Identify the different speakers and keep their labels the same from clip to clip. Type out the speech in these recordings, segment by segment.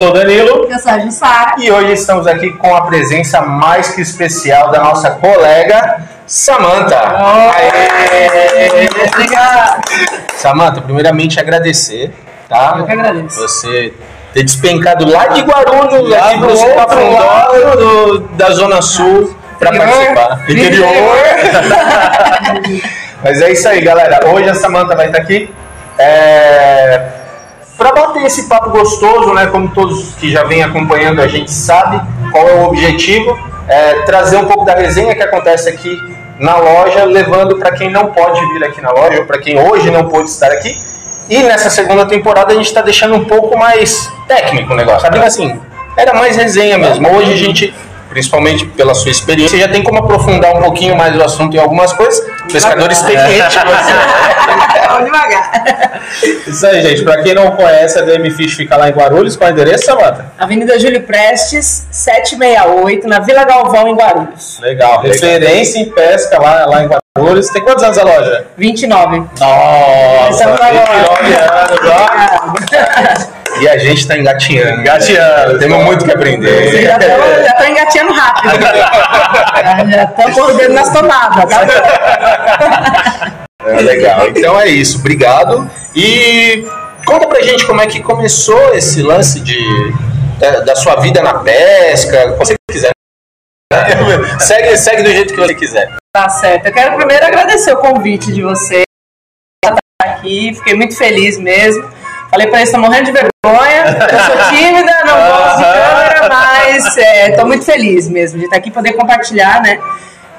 Speaker 1: sou Danilo.
Speaker 2: Eu sou a Jussara.
Speaker 3: E hoje estamos aqui com a presença mais que especial da nossa colega Samantha.
Speaker 2: Obrigada.
Speaker 3: Samantha, primeiramente agradecer, tá?
Speaker 2: Eu que agradeço.
Speaker 3: Você ter despencado lá de Guarulhos,
Speaker 1: Lá
Speaker 3: aqui
Speaker 1: do outro
Speaker 3: Cafundó, do- da Zona Sul, para participar.
Speaker 2: Interior.
Speaker 3: Mas é isso aí, galera. Hoje a Samantha vai estar aqui é, para bater esse papo gostoso, né? Como todos que já vêm acompanhando a gente sabe qual é o objetivo, é, trazer um pouco da resenha que acontece aqui na loja, levando para quem não pode vir aqui na loja ou para quem hoje não pôde estar aqui. E nessa segunda temporada a gente está deixando um pouco mais técnico o negócio, sabe? Assim, era mais resenha mesmo. Hoje a gente, principalmente pela sua experiência, já tem como aprofundar um pouquinho mais o assunto em algumas coisas. Pescador experiente, você.
Speaker 2: Vamos devagar.
Speaker 1: Isso aí, gente. Pra quem não conhece, a DM Fish fica lá em Guarulhos. Qual é o endereço, Samanta?
Speaker 2: Avenida Júlio Prestes, 768, na Vila Galvão, em Guarulhos.
Speaker 1: Legal. Referência em pesca lá, lá em Guarulhos. Tem quantos anos a loja?
Speaker 2: 29.
Speaker 1: Nossa,
Speaker 2: Estamos agora.
Speaker 1: 29 anos, ó.
Speaker 3: E a gente tá engatinhando.
Speaker 1: Engateando.
Speaker 3: Temos muito que aprender.
Speaker 2: Já estão engateando rápido. Já- estão correndo nas tomadas, tá?
Speaker 3: É, legal. Então é isso. Obrigado. E conta pra gente como é que começou esse lance de, da, da sua vida na pesca. Você quiser. segue, segue do jeito que você quiser.
Speaker 2: Tá certo. Eu quero primeiro agradecer o convite de vocês estar aqui. Fiquei muito feliz mesmo. Falei pra eles, tô morrendo de vergonha. Eu sou tímida, não gosto de câmera, mas estou muito feliz mesmo de estar aqui e poder compartilhar, né?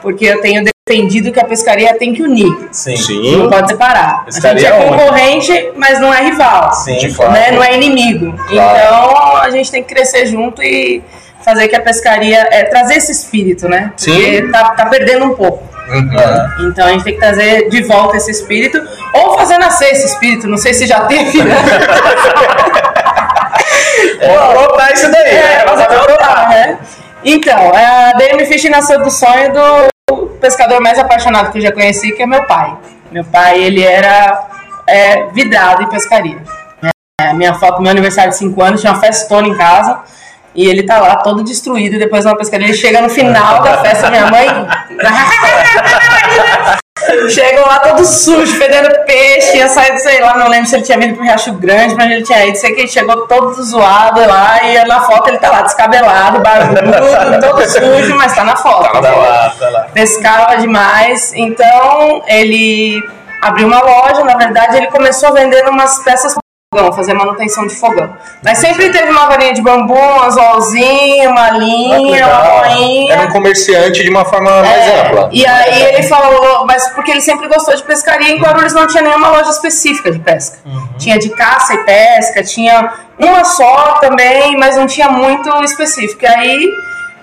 Speaker 2: Porque eu tenho defendido que a pescaria tem que unir.
Speaker 1: Sim.
Speaker 2: Não pode separar. A gente
Speaker 1: Pescaria
Speaker 2: é
Speaker 1: única.
Speaker 2: concorrente, mas não é rival.
Speaker 1: Sim,
Speaker 3: De
Speaker 1: claro.
Speaker 2: né? Não é inimigo. Então a gente tem que crescer junto e fazer que a pescaria é, trazer esse espírito, né?
Speaker 3: Sim.
Speaker 2: Porque tá, tá perdendo um pouco.
Speaker 3: Uhum.
Speaker 2: Então a gente tem que trazer de volta esse espírito ou fazer nascer esse espírito. Não sei se já teve. Né?
Speaker 1: Botar isso daí.
Speaker 2: É,
Speaker 1: né?
Speaker 2: mas voltar, né? Então, a DM Fish nasceu do sonho do pescador mais apaixonado que eu já conheci, que é meu pai. Meu pai, ele era é, vidrado em pescaria. É, minha foto, meu aniversário de 5 anos, tinha uma festona em casa. E ele tá lá todo destruído e depois de uma pescaria. Ele chega no final da festa, minha mãe. Chegam lá todo sujo, fedendo peixe, tinha saído, sei lá, não lembro se ele tinha vindo pro Riacho Grande, mas ele tinha ido, sei que ele chegou todo zoado lá, e na foto ele tá lá descabelado, barbudo, todo sujo, mas tá na foto.
Speaker 1: Tá lá, tá lá.
Speaker 2: Pescava demais, então ele abriu uma loja, na verdade ele começou vendendo umas peças fogão, fazer manutenção de fogão. Mas sempre teve uma varinha de bambu, um anzolzinho, uma
Speaker 1: Ah,
Speaker 2: linha, uma
Speaker 1: legal.
Speaker 2: boinha.
Speaker 3: Era um comerciante de uma forma mais
Speaker 2: É,
Speaker 3: ampla.
Speaker 2: E aí ele falou, mas porque ele sempre gostou de pescaria, em Guarulhos não tinha nenhuma loja específica de pesca. Tinha de caça e pesca, tinha uma só também, mas não tinha muito específico. E aí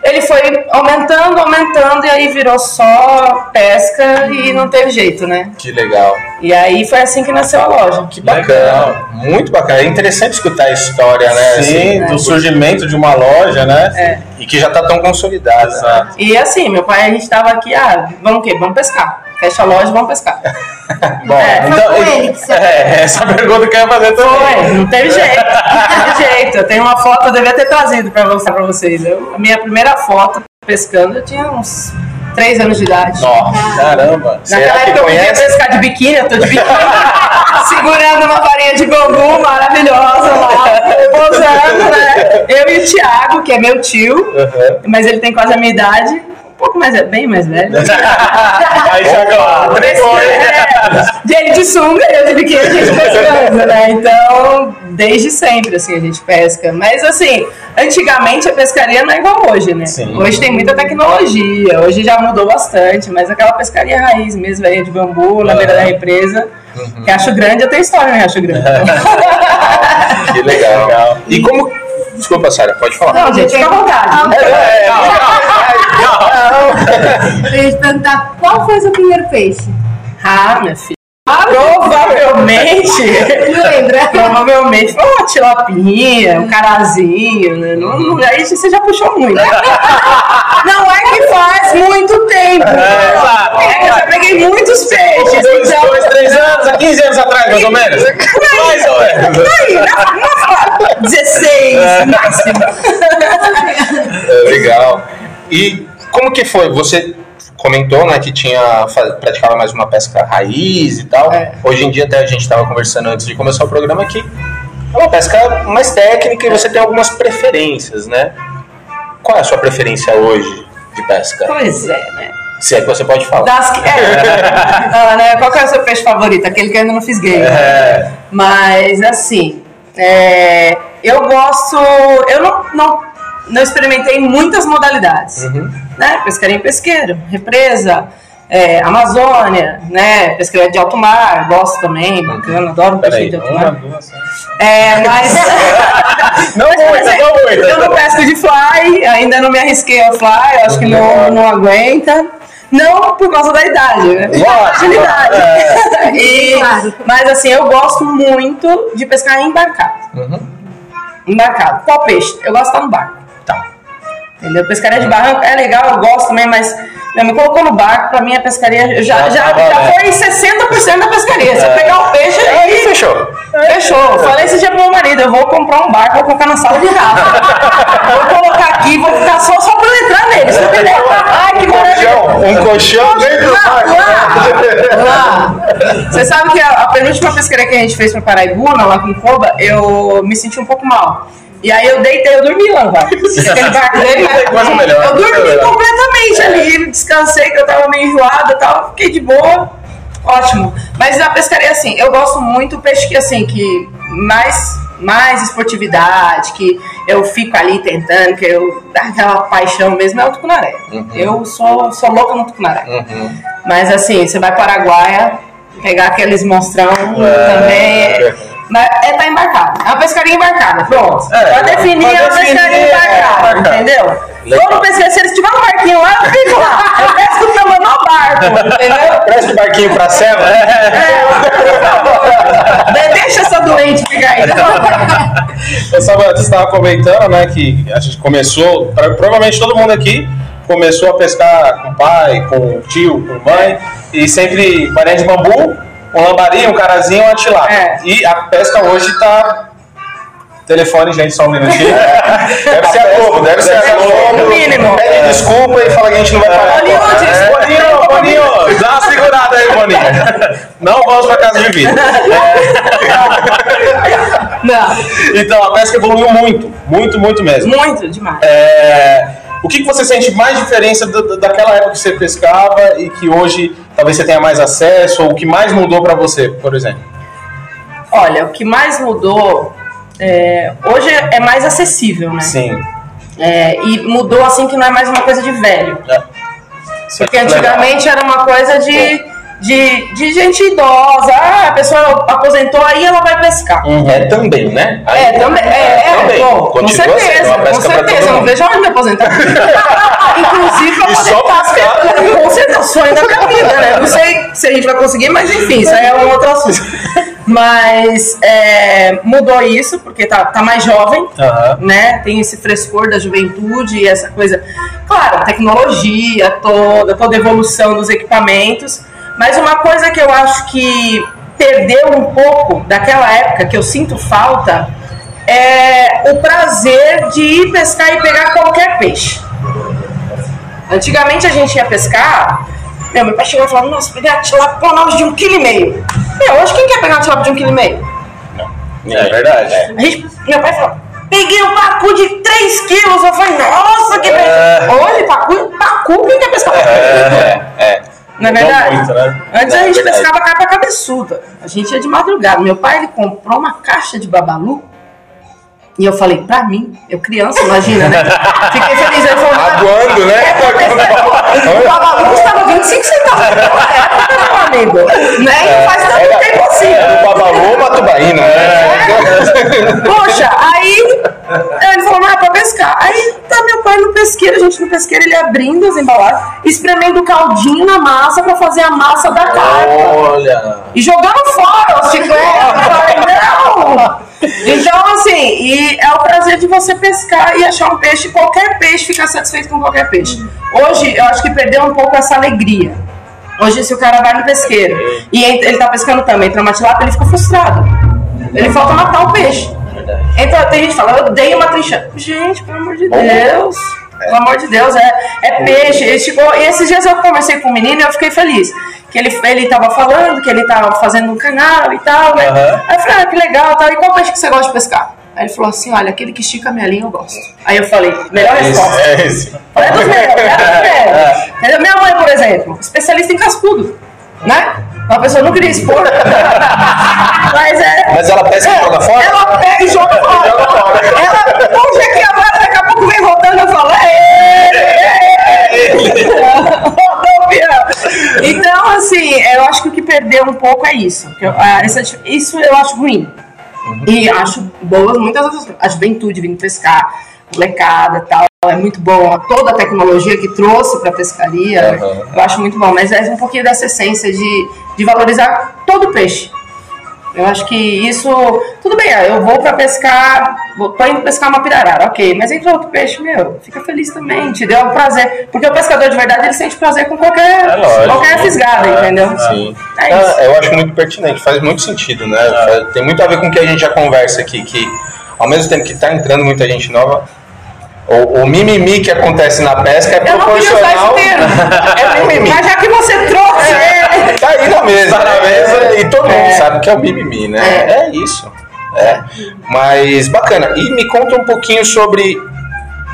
Speaker 2: ele foi aumentando, aumentando, e aí virou só pesca e não teve jeito, né?
Speaker 3: Que legal.
Speaker 2: E aí foi assim que nasceu a loja.
Speaker 3: Que bacana. Muito bacana. É interessante escutar a história, né?
Speaker 1: Sim,
Speaker 3: assim,
Speaker 1: do surgimento de uma loja, né?
Speaker 2: É.
Speaker 3: E que já tá tão consolidada. né?
Speaker 1: Exato.
Speaker 2: E assim, meu pai, a gente tava aqui, ah, vamos o quê? Vamos pescar. Fecha a loja, vamos pescar.
Speaker 1: Bom,
Speaker 2: É,
Speaker 1: então.
Speaker 2: foi ele que
Speaker 1: É, essa pergunta que eu ia fazer também.
Speaker 2: Foi, não teve jeito. Não teve jeito. Eu tenho uma foto, eu devia ter trazido pra mostrar pra vocês. Eu- a minha primeira foto pescando, eu tinha uns 3 anos de idade.
Speaker 1: Nossa, caramba.
Speaker 3: Será
Speaker 2: Naquela
Speaker 3: que
Speaker 2: época eu podia pescar de biquíni, eu tô de biquíni, segurando uma varinha de bambu maravilhosa lá, posando, né? Eu e o Thiago, que é meu tio,
Speaker 1: Uhum.
Speaker 2: mas ele tem quase a minha idade, pouco mais, bem mais velho.
Speaker 1: Aí chegou. Entregou, hein?
Speaker 2: É, Ele de sunga e eu de biquíni, a gente pescando, né? Então, desde sempre, assim, a gente pesca. Mas, assim, antigamente a pescaria não é igual hoje, né?
Speaker 1: Sim.
Speaker 2: Hoje tem muita tecnologia, hoje já mudou bastante, mas aquela pescaria raiz mesmo, velha de bambu, na beira da represa. Riacho Grande, eu tenho história no Riacho Grande.
Speaker 3: Que legal.
Speaker 1: Legal.
Speaker 3: E como. Desculpa, Sara, pode falar.
Speaker 2: Não, gente, fica à vontade.
Speaker 1: É,
Speaker 2: Não.
Speaker 4: Eu ia te perguntar qual foi o seu primeiro peixe?
Speaker 2: Ah, minha filha. provavelmente. lembra? Provavelmente foi uma tilapinha, um carazinho, né? Não, não, aí você já puxou muito. Não é que faz muito tempo. É, é que eu já peguei muitos peixes.
Speaker 1: Dois,
Speaker 2: então...
Speaker 1: dois, três anos, há 15 anos atrás, mais ou menos. Mais ou menos.
Speaker 2: Aí, na, na, 16, máximo.
Speaker 3: É, legal. E como que foi? Você comentou, né, que tinha praticava mais uma pesca raiz e tal.
Speaker 2: É.
Speaker 3: Hoje em dia até a gente estava conversando antes de começar o programa que é uma pesca mais técnica e você tem algumas preferências, né? Qual é a sua preferência hoje de pesca?
Speaker 2: Pois é, né?
Speaker 3: Se é que você pode falar.
Speaker 2: Das que, é. Ah, né? Qual que é o seu peixe favorito? Aquele que eu ainda não fiz game.
Speaker 3: É.
Speaker 2: Mas assim, é, eu gosto. Eu não, não, não experimentei muitas modalidades.
Speaker 3: Uhum.
Speaker 2: Né? Pescaria em pesqueiro, represa, é, Amazônia, né? Pescaria de alto mar, gosto também, bacana, adoro peixe
Speaker 1: Peraí,
Speaker 2: de alto mar. É, mas.
Speaker 1: Não
Speaker 2: Mas,
Speaker 1: muita,
Speaker 2: exemplo,
Speaker 1: não muita.
Speaker 2: Eu não pesco de fly, ainda não me arrisquei a fly, eu acho que não, não aguenta. Não por causa da idade, né? Agilidade.
Speaker 1: é.
Speaker 2: E- Mas assim, eu gosto muito de pescar embarcado.
Speaker 1: Uhum.
Speaker 2: Embarcado. Qual peixe? Eu gosto de estar no barco. Entendeu? Pescaria de barranco é legal, eu gosto também, mas né, me colocou no barco, pra mim a pescaria já,
Speaker 1: Já
Speaker 2: já, foi 60% da pescaria. Se eu
Speaker 1: É.
Speaker 2: pegar o peixe,
Speaker 3: Aí
Speaker 2: aí
Speaker 3: fechou.
Speaker 2: Fechou. Falei esse dia pro meu marido, eu vou comprar um barco, vou colocar na sala de rafa. vou colocar aqui, vou ficar só, só pra eu entrar nele. Você entendeu? Ai, que maravilha.
Speaker 3: Um colchão dentro do barco.
Speaker 2: lá, lá. Você sabe que a, a penúltima pescaria que a gente fez pra Paraibuna, lá com Coba, eu me senti um pouco mal. E aí eu deitei, eu dormi lá no. Eu dormi completamente ali, descansei, que eu tava meio enjoada e tal, fiquei de boa. Ótimo. Mas a pescaria, assim, eu gosto muito do peixe que, assim, que mais, mais esportividade, que eu fico ali tentando, que eu aquela paixão mesmo, é o tucunaré. Eu sou, sou louca no tucunaré.
Speaker 3: Uhum.
Speaker 2: Mas assim, você vai para Araguaia, pegar aqueles monstrão
Speaker 1: É.
Speaker 2: também. É tá embarcado. É uma pescaria embarcada, pronto.
Speaker 1: É,
Speaker 2: pra definir
Speaker 1: pra
Speaker 2: é uma pescaria
Speaker 1: é,
Speaker 2: embarcada, entendeu?
Speaker 3: Legal.
Speaker 2: Todo pescador, se eles tiver um barquinho lá, eu fico lá. Eu pesco pelo meu barco, entendeu?
Speaker 3: Presta o barquinho pra cima.
Speaker 2: É, Deixa essa doente ficar aí.
Speaker 1: Eu estava, você estava comentando, né, que a gente começou, pra- provavelmente todo mundo aqui começou a pescar com o pai, com o tio, com a mãe, e sempre farinha de bambu, um lambari, um carazinho e uma tilápia.
Speaker 2: É.
Speaker 1: E a pesca hoje tá... Telefone, gente, só um minutinho.
Speaker 3: Deve ser a Globo, deve ser a Globo.
Speaker 2: No mínimo.
Speaker 3: Pede desculpa e fala que a gente não vai pagar.
Speaker 2: Hollywood,
Speaker 1: É, Boninho, Boninho, dá uma segurada aí, Boninho. Não vamos pra casa de vida.
Speaker 2: Não,
Speaker 1: Então, a pesca evoluiu muito, muito, muito mesmo.
Speaker 2: muito demais.
Speaker 1: É, o que, que você sente mais diferença da- daquela época que você pescava e que hoje talvez você tenha mais acesso, ou o que mais mudou pra você, por exemplo?
Speaker 2: Olha, o que mais mudou, é, hoje é mais acessível, né?
Speaker 1: Sim.
Speaker 2: É, e mudou assim que não é mais uma coisa de velho.
Speaker 1: É.
Speaker 2: Porque antigamente era uma coisa de, de, de gente idosa. Ah, a pessoa aposentou, aí ela vai pescar.
Speaker 3: É também, né?
Speaker 2: É,
Speaker 3: Aí-
Speaker 2: também. É, é,
Speaker 3: também.
Speaker 2: pô, com certeza, com certeza. Eu não vejo a hora de me aposentar. Inclusive pra poder estar pescando. Com certeza, é o sonho da minha vida, né? Não sei se a gente vai conseguir, mas enfim, isso aí é um outro assunto. Mas é, mudou isso, porque tá, tá mais jovem,
Speaker 1: Aham.
Speaker 2: né? Tem esse frescor da juventude e essa coisa. Claro, tecnologia toda, toda a evolução dos equipamentos. Mas uma coisa que eu acho que perdeu um pouco daquela época, que eu sinto falta, é o prazer de ir pescar e pegar qualquer peixe. Antigamente a gente ia pescar, meu, meu pai chegou e falou, nossa, peguei a tilápia de um quilo e meio. Meu, hoje quem quer pegar uma tilápia de um quilo e meio?
Speaker 1: É verdade.
Speaker 2: A gente, meu pai falou, peguei um pacu de 3 quilos. Eu falei, nossa, que
Speaker 1: É.
Speaker 2: peixe. Olha, pacu, pacu, quem quer pescar?
Speaker 3: É, é.
Speaker 2: Não é
Speaker 1: Mudou
Speaker 2: verdade?
Speaker 1: muito, né?
Speaker 2: Antes
Speaker 3: É
Speaker 2: a gente
Speaker 3: verdade.
Speaker 2: pescava carpa cabeçuda. A gente ia de madrugada. Meu pai ele comprou uma caixa de babalu. E eu falei, pra mim, eu criança, imagina, né? Fiquei feliz. Ele falou,
Speaker 3: Aguando, né?
Speaker 2: o babalu custava 25 centavos. Meu amigo, né? E faz tanto tempo assim.
Speaker 3: É do Babalu Matubaína, né?
Speaker 2: Poxa, aí ele falou, não, é pra pescar. Aí tá meu pai no pesqueiro. pesqueiro, a gente no pesqueiro, ele abrindo as embalagens, espremendo o caldinho na massa pra fazer a massa da carne.
Speaker 3: Olha.
Speaker 2: E jogando fora os chicletes. Eu falei, não! Então, assim, e é o prazer de você pescar e achar um peixe, qualquer peixe, ficar satisfeito com qualquer peixe. Hoje, eu acho que perdeu um pouco essa alegria. Hoje, se o cara vai no pesqueiro e ele tá pescando também, entra uma tilápia, ele fica frustrado. Ele falta matar o peixe. Então, tem gente que fala, eu odeio uma trincha. Gente, pelo amor de Deus. Pelo amor de Deus, é, é peixe. Ele chegou, e esses dias eu conversei com um menino e eu fiquei feliz. Que ele, ele tava falando que ele tava fazendo um canal e tal, né? Aí eu falei, ah, que legal, tal. E qual peixe que você gosta de pescar? Aí ele falou assim, olha, aquele que estica a minha linha eu gosto. Aí eu falei, melhor resposta.
Speaker 1: É esse.
Speaker 2: É dos meus, é dos. Entendeu? Minha mãe, por exemplo, especialista em cascudo, né? Uma pessoa não queria expor. Mas é.
Speaker 3: Mas ela pesca e joga fora?
Speaker 2: Ela pega e joga fora.
Speaker 3: Joga fora.
Speaker 2: Ela puxa aqui agora, daqui a pouco vem rodando eu falo. "Ê, ê, ê". Rodou, Biel. Então, assim, eu acho que o que isso. Eu- ah, essa- isso eu acho ruim. E acho boas muitas outras coisas. A juventude vindo pescar, molecada e tal. É muito bom. Toda a tecnologia que trouxe para pescaria,
Speaker 3: Uhum.
Speaker 2: eu acho muito bom. Mas é um pouquinho dessa essência de, de valorizar todo o peixe. Eu acho que isso. Tudo bem, eu vou pra pescar. Vou, tô indo pescar uma pirarara, ok. Mas entra outro peixe, meu, fica feliz também, te deu prazer. Porque o pescador de verdade ele sente prazer com qualquer,
Speaker 1: É lógico.
Speaker 2: qualquer fisgada,
Speaker 1: É,
Speaker 2: entendeu?
Speaker 3: Sim.
Speaker 2: É
Speaker 3: Ah,
Speaker 2: isso.
Speaker 3: eu acho muito pertinente, faz muito sentido, né? Faz- Tem muito a ver com o que a gente já conversa aqui, que ao mesmo tempo que está entrando muita gente nova, o, o mimimi que acontece na pesca é
Speaker 2: Eu não queria usar esse
Speaker 3: proporcional.
Speaker 2: termo.
Speaker 3: é mimimi.
Speaker 2: Mas já que você trouxe ele.
Speaker 3: Tá aí na mesa,
Speaker 1: Tá na mesa.
Speaker 3: e todo mundo
Speaker 2: É.
Speaker 3: sabe que é o mimimi, né?
Speaker 2: É.
Speaker 3: É, isso. É. Mas bacana. E me conta um pouquinho sobre.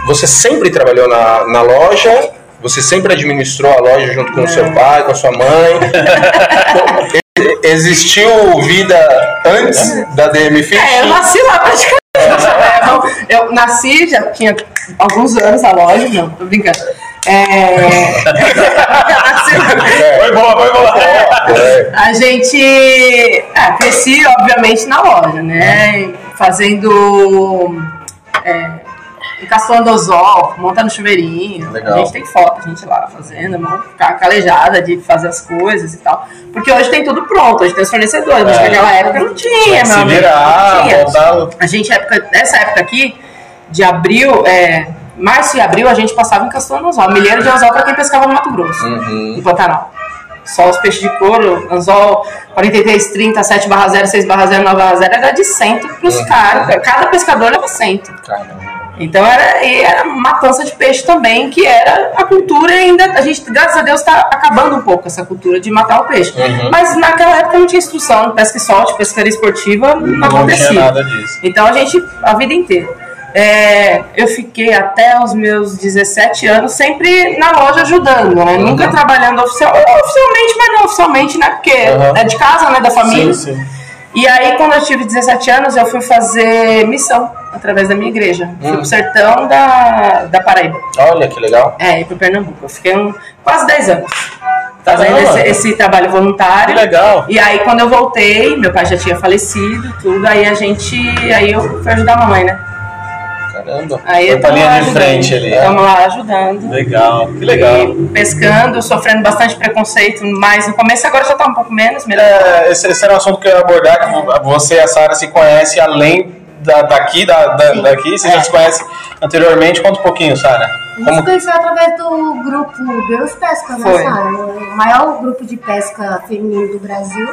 Speaker 3: Você sempre trabalhou na, na loja? Você sempre administrou a loja junto com o seu pai, com a sua mãe? Existiu vida antes da DM Fish?
Speaker 2: É, eu nasci lá praticamente. É, eu nasci, já tinha alguns anos a loja, não, tô brincando. É.
Speaker 1: Foi boa, foi boa.
Speaker 3: É.
Speaker 2: A gente ah, cresci, obviamente, na loja, né? Fazendo. É, encaçando anzol, montando chuveirinho.
Speaker 3: Legal.
Speaker 2: A gente tem foto, a gente lá fazendo, ficar calejada de fazer as coisas e tal. Porque hoje tem tudo pronto, hoje tem os fornecedores, mas
Speaker 1: É.
Speaker 2: naquela época não tinha, meu amigo,
Speaker 1: virar,
Speaker 2: não tinha.
Speaker 1: voltar.
Speaker 2: A gente, época, nessa época aqui, de abril, é, março e abril, a gente passava encastando anzol. Milheiro de anzol para quem pescava no Mato Grosso,
Speaker 3: Uhum.
Speaker 2: em Pantanal. Só os peixes de couro, anzol 43, 30, 7 barra 0, 6 barra 0, 9 barra 0, era de cento pros
Speaker 3: Uhum.
Speaker 2: caras. Cada pescador leva cento.
Speaker 3: Caramba.
Speaker 2: Então era, era matança de peixe também, que era a cultura e ainda. A gente, graças a Deus, está acabando um pouco essa cultura de matar o peixe.
Speaker 3: Uhum.
Speaker 2: Mas naquela época não tinha instrução, pesca e solte, pescaria esportiva, não,
Speaker 1: Não
Speaker 2: acontecia.
Speaker 1: tinha nada disso.
Speaker 2: Então a gente, a vida inteira. É, eu fiquei até os meus 17 anos sempre na loja ajudando, né? Nunca trabalhando oficial, oficialmente, mas não oficialmente, né? Porque
Speaker 3: Uhum.
Speaker 2: é de casa, né? Da família.
Speaker 1: Sim, sim.
Speaker 2: E aí, quando eu tive 17 anos, eu fui fazer missão através da minha igreja. Fui
Speaker 3: Hum.
Speaker 2: pro sertão da, da Paraíba.
Speaker 3: Olha que legal.
Speaker 2: É, e pro Pernambuco. Eu fiquei um, quase 10 anos fazendo esse, esse trabalho voluntário.
Speaker 1: Que legal.
Speaker 2: E aí, quando eu voltei, meu pai já tinha falecido, tudo. Aí a gente. Aí eu fui ajudar a mamãe, né?
Speaker 3: Caramba.
Speaker 2: Aí eu lá
Speaker 1: de
Speaker 2: ajudando.
Speaker 1: frente ali.
Speaker 2: Tamo lá ajudando.
Speaker 1: Legal, que legal.
Speaker 2: E pescando, sofrendo bastante preconceito, mas no começo agora já tá um pouco menos, melhor.
Speaker 1: É, esse, esse era um assunto que eu ia abordar, que você e a Sara se conhecem além da, daqui, da, da- daqui, você já se conhece anteriormente. Conta um pouquinho, Sara.
Speaker 4: A gente
Speaker 1: Como,
Speaker 4: se conheceu através do grupo Girls Pesca, né,
Speaker 2: Foi.
Speaker 4: Sara? O maior grupo de pesca feminino do Brasil.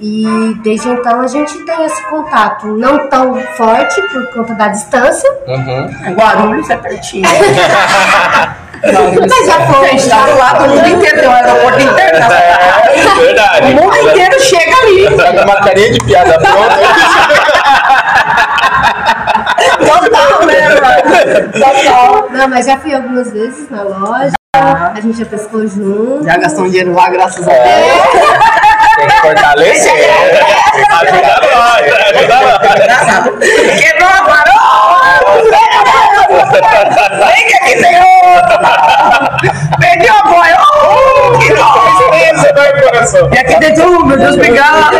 Speaker 4: E desde então a gente tem esse contato, não tão forte por conta da distância,
Speaker 3: Uhum.
Speaker 2: Guarulhos é pertinho.
Speaker 4: mas já
Speaker 2: A gente tá do lado do mundo inteiro, tem um aeroporto internacional.
Speaker 1: É, verdade.
Speaker 2: O mundo inteiro chega ali.
Speaker 3: Tá com uma carinha de piada pronta.
Speaker 2: Total, né, mano? Total.
Speaker 4: Não, mas já fui algumas vezes na loja, a gente já pescou junto.
Speaker 2: Já gastou um dinheiro lá, graças a Deus.
Speaker 3: Tem que fortalecer.
Speaker 1: Ajuda nós, ajuda nós.
Speaker 2: Quebrou a farol! Vem aqui tem outro! Perdeu a boia! Oh, que coisa!
Speaker 1: Você dói o coração.
Speaker 2: E aqui dentro, oh, meu Deus, obrigado!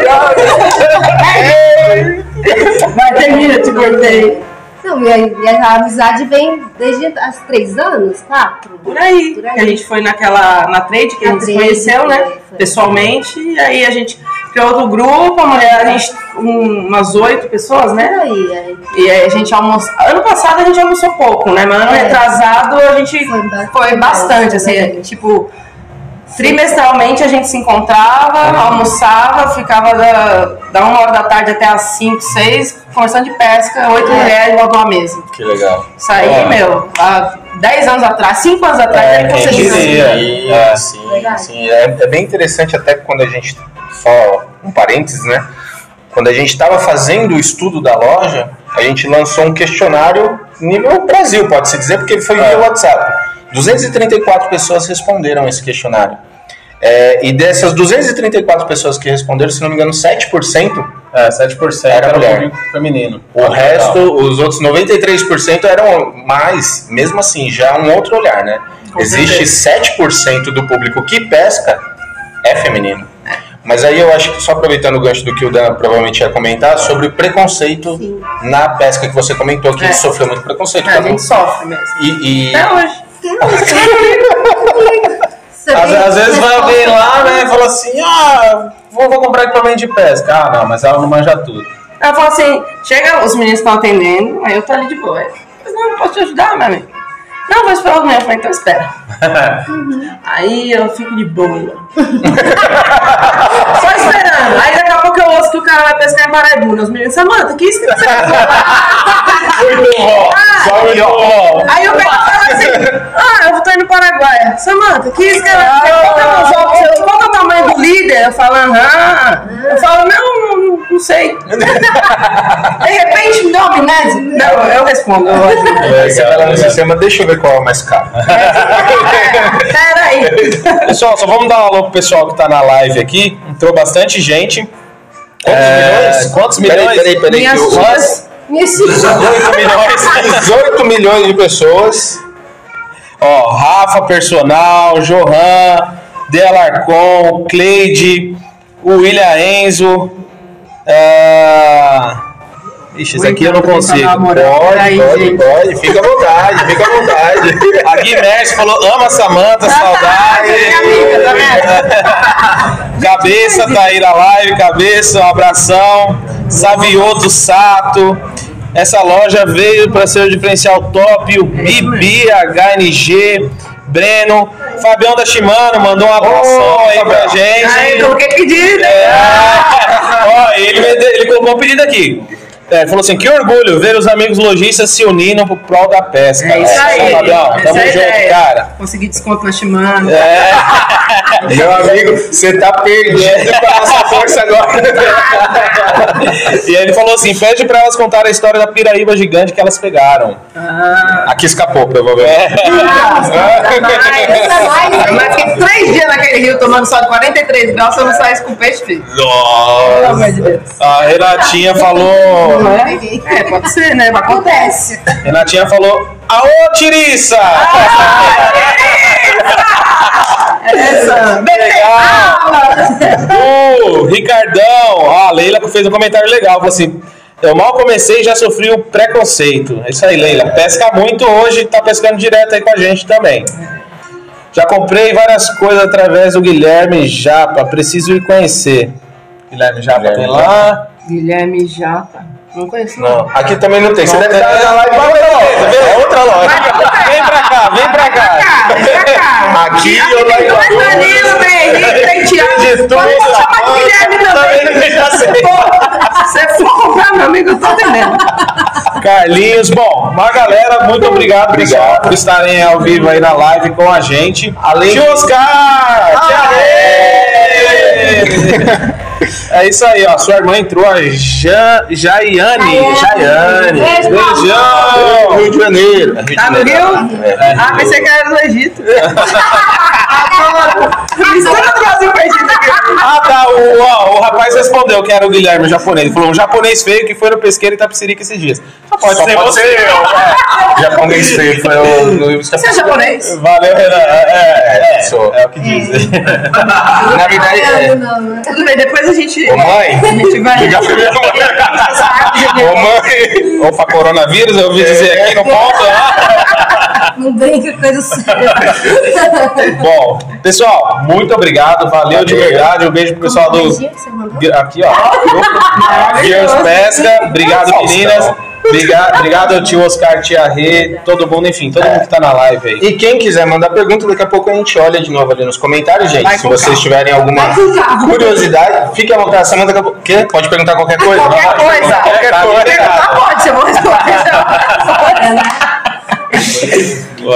Speaker 2: Vai, termina, te cortei.
Speaker 4: Não, e a, amizade vem desde os três anos, quatro.
Speaker 2: Por aí.
Speaker 4: Por aí.
Speaker 2: Que a gente foi naquela. Na trade que
Speaker 4: Na
Speaker 2: a gente se
Speaker 4: trade,
Speaker 2: conheceu, né?
Speaker 4: foi.
Speaker 2: Pessoalmente. E aí a gente criou outro grupo, a mulher, a gente. um- umas oito pessoas, né?
Speaker 4: Por aí, aí.
Speaker 2: E aí a gente almoçou. Ano passado a gente almoçou pouco, né? Mas ano
Speaker 4: É.
Speaker 2: retrasado a gente
Speaker 4: Foi bastante,
Speaker 2: foi bastante, assim,
Speaker 4: bastante.
Speaker 2: tipo. Trimestralmente a gente se encontrava, almoçava, ficava da, da uma hora da tarde até as 5, 6, conversando de pesca, oito
Speaker 4: É.
Speaker 2: mulheres de uma mesa.
Speaker 1: Que legal.
Speaker 2: Isso aí,
Speaker 1: É.
Speaker 2: meu, há 10 anos atrás, 5 anos atrás,
Speaker 1: É,
Speaker 2: ele
Speaker 1: quem diria?
Speaker 3: Sim,
Speaker 1: É.
Speaker 3: sim. É, bem interessante até quando a gente, só um parênteses, né? Quando a gente estava fazendo o estudo da loja, a gente lançou um questionário nível Brasil, pode-se dizer, porque foi via
Speaker 1: É.
Speaker 3: WhatsApp. 234 pessoas responderam esse questionário. É, e dessas 234 pessoas que responderam, se não me engano, 7%,
Speaker 1: É, 7%
Speaker 3: Era
Speaker 1: era,
Speaker 3: mulher.
Speaker 1: público feminino.
Speaker 3: o resto, os outros 93% eram mais, mesmo assim, já é um outro olhar, né?
Speaker 2: Com
Speaker 3: Existe 7% do público que pesca é feminino. Mas aí eu acho que, só aproveitando o gancho do que o Dan provavelmente ia comentar, sobre o preconceito
Speaker 4: Sim.
Speaker 3: na pesca que você comentou, que
Speaker 2: É.
Speaker 3: sofreu muito preconceito.
Speaker 2: É, a
Speaker 3: tá
Speaker 2: gente sofre mesmo.
Speaker 3: E, e-
Speaker 2: Até hoje.
Speaker 4: Você
Speaker 1: Às, às vezes vai
Speaker 4: resposta-
Speaker 1: alguém lá, né, e fala assim, ah, vou, vou comprar equipamento de pesca. Ah, não, mas ela não manja tudo.
Speaker 2: Ela fala assim, chega, os meninos estão atendendo, aí eu tô ali de boa. Mas não, eu posso te ajudar, meu amigo. Não, vou esperar o meu. Eu falei, então espera. Aí eu fico de boa. Só esperando. Aí daqui a pouco eu ouço que o cara vai pescar em Paraibuna. Os meninos, Samanta, que isso que você
Speaker 1: Muito bom! Só muito bom!
Speaker 2: Aí pego e falo assim, ah, eu tô indo para Paraguai. Samanta, que isso que ela é o jogo seu? Qual é o tamanho do líder? Eu falo, aham. Eu falo, não, não, não sei. De repente me dá uma amnésia. Não, eu respondo. Eu ajudo.
Speaker 3: você vai lá no sistema, deixa eu ver qual é o mais caro.
Speaker 2: Peraí.
Speaker 1: Pessoal, só vamos dar um alô pro pessoal que tá na live aqui. Entrou bastante gente.
Speaker 3: Quantos
Speaker 1: É,
Speaker 3: milhões?
Speaker 1: quantos
Speaker 3: Peraí,
Speaker 1: milhões?
Speaker 3: Peraí, peraí,
Speaker 2: Minhas.
Speaker 4: Me ensina.
Speaker 1: 18 milhões.
Speaker 3: 18 milhões de pessoas.
Speaker 1: Ó, Rafa Personal, Johan, De Alarcon, Cleide, o William Enzo. ah, Ixi, esse aqui eu não consigo.
Speaker 3: Pode, pode,
Speaker 2: gente.
Speaker 3: pode. Fica à vontade, fica à vontade.
Speaker 1: A Merce falou: ama Samanta, saudade.
Speaker 2: minha amiga, tá
Speaker 1: Cabeça tá aí na live, cabeça, um abração. Savioto Sato. Essa loja veio para ser o diferencial top. O Bibi, HNG, Breno. Fabião da Shimano mandou um abração aí pra gente.
Speaker 2: Aí, coloquei pedido.
Speaker 1: É. Ó, ele, ele colocou um pedido aqui. É, falou assim: que orgulho ver os amigos lojistas se unindo pro prol da pesca.
Speaker 2: É isso aí.
Speaker 1: Fabião,
Speaker 2: Essa
Speaker 1: tamo
Speaker 2: é
Speaker 1: junto,
Speaker 2: ideia.
Speaker 1: cara.
Speaker 2: Consegui desconto na Shimano.
Speaker 1: É.
Speaker 3: Meu amigo, você tá perdido com a nossa força agora.
Speaker 1: E aí ele falou assim: pede pra elas contar a história da piraíba gigante que elas pegaram.
Speaker 2: Ah,
Speaker 3: Aqui escapou, provavelmente.
Speaker 1: É.
Speaker 4: Mais,
Speaker 2: mas fiquei três dias naquele rio tomando sol de 43 graus se eu não saísse com peixe filho. Pelo
Speaker 1: Nossa.
Speaker 2: amor de Deus.
Speaker 1: A Renatinha falou.
Speaker 2: Não é? É, pode ser, né? Mas acontece.
Speaker 1: Renatinha falou: Aô, Tiriça!
Speaker 2: Essa.
Speaker 1: Legal! O Ricardão, a Leila fez um comentário legal, falou assim. Eu mal comecei e já sofri o preconceito. É isso aí, Leila. Pesca muito hoje, tá pescando direto aí com a gente também. Já comprei várias coisas através do Guilherme Japa, preciso ir conhecer. Guilherme Japa
Speaker 3: Guilherme
Speaker 1: tem lá.
Speaker 2: Guilherme Japa. Não conheço,
Speaker 3: Não, aqui também não tem. Você
Speaker 1: Não
Speaker 3: deve
Speaker 1: tem.
Speaker 3: estar na live
Speaker 1: Vai pra outra loja,
Speaker 3: É outra loja.
Speaker 1: Vem pra cá, vem pra cá.
Speaker 2: Vem pra cá.
Speaker 3: Aqui eu
Speaker 2: tem
Speaker 3: lá
Speaker 2: dois
Speaker 3: em
Speaker 2: Danilo, tem Henrique, tem Thiago.
Speaker 3: Tem
Speaker 2: Pode chamar de Guilherme também.
Speaker 3: já sei.
Speaker 2: Se você for comprar, meu amigo, eu tô atendendo.
Speaker 1: Carlinhos, bom, uma galera, muito obrigado, pessoal, por estarem ao vivo aí na live com a gente.
Speaker 3: Além
Speaker 1: Tio
Speaker 3: de-
Speaker 1: Oscar! Ale! É isso aí, ó. Sua irmã entrou, a Ja- Jaiane.
Speaker 3: Jaiane.
Speaker 1: Beijão!
Speaker 3: Rio de Janeiro. É Rio de
Speaker 2: Tá no. Rio?
Speaker 3: É.
Speaker 2: Ah, pensei que era do Egito. Aqui.
Speaker 1: Ah, tá. O, ó, o rapaz respondeu que era o Guilherme, o japonês. Ele falou: um japonês feio que foi no pesqueiro em Itapecerica esses dias. Só pode
Speaker 3: Só
Speaker 1: ser
Speaker 3: pode
Speaker 1: você.
Speaker 3: ser eu. Japonês feio foi o.
Speaker 2: Você é japonês?
Speaker 1: Valeu, Renan. É, é,
Speaker 3: Sou.
Speaker 1: é o que diz.
Speaker 3: Na verdade, é.
Speaker 2: Tudo bem, depois a gente.
Speaker 3: Ô mãe,
Speaker 2: A gente vai.
Speaker 3: liga. Ô mãe,
Speaker 1: Opa, coronavírus, eu ouvi dizer aqui no ponto. né?
Speaker 4: Não brinca com coisa séria.
Speaker 1: Bom, pessoal, muito obrigado. Valeu de verdade. Um beijo pro pessoal do.
Speaker 4: Que?
Speaker 1: Aqui, ó. Girls Pesca. Obrigado, meninas. Obrigado, obrigado, tio Oscar, tia Rê, todo mundo, enfim, todo mundo que tá na live aí.
Speaker 3: E quem quiser mandar pergunta, daqui a pouco a gente olha de novo ali nos comentários, gente.
Speaker 2: Vai
Speaker 3: Se vocês
Speaker 2: calma.
Speaker 3: tiverem alguma curiosidade, fique à vontade. Samanta, daqui a pouco- quê? Pode perguntar qualquer coisa?
Speaker 2: Qualquer
Speaker 3: Pode,
Speaker 2: coisa.
Speaker 3: Qualquer
Speaker 1: Tá
Speaker 3: coisa.
Speaker 2: Perguntar pode, eu vou responder.
Speaker 4: Né?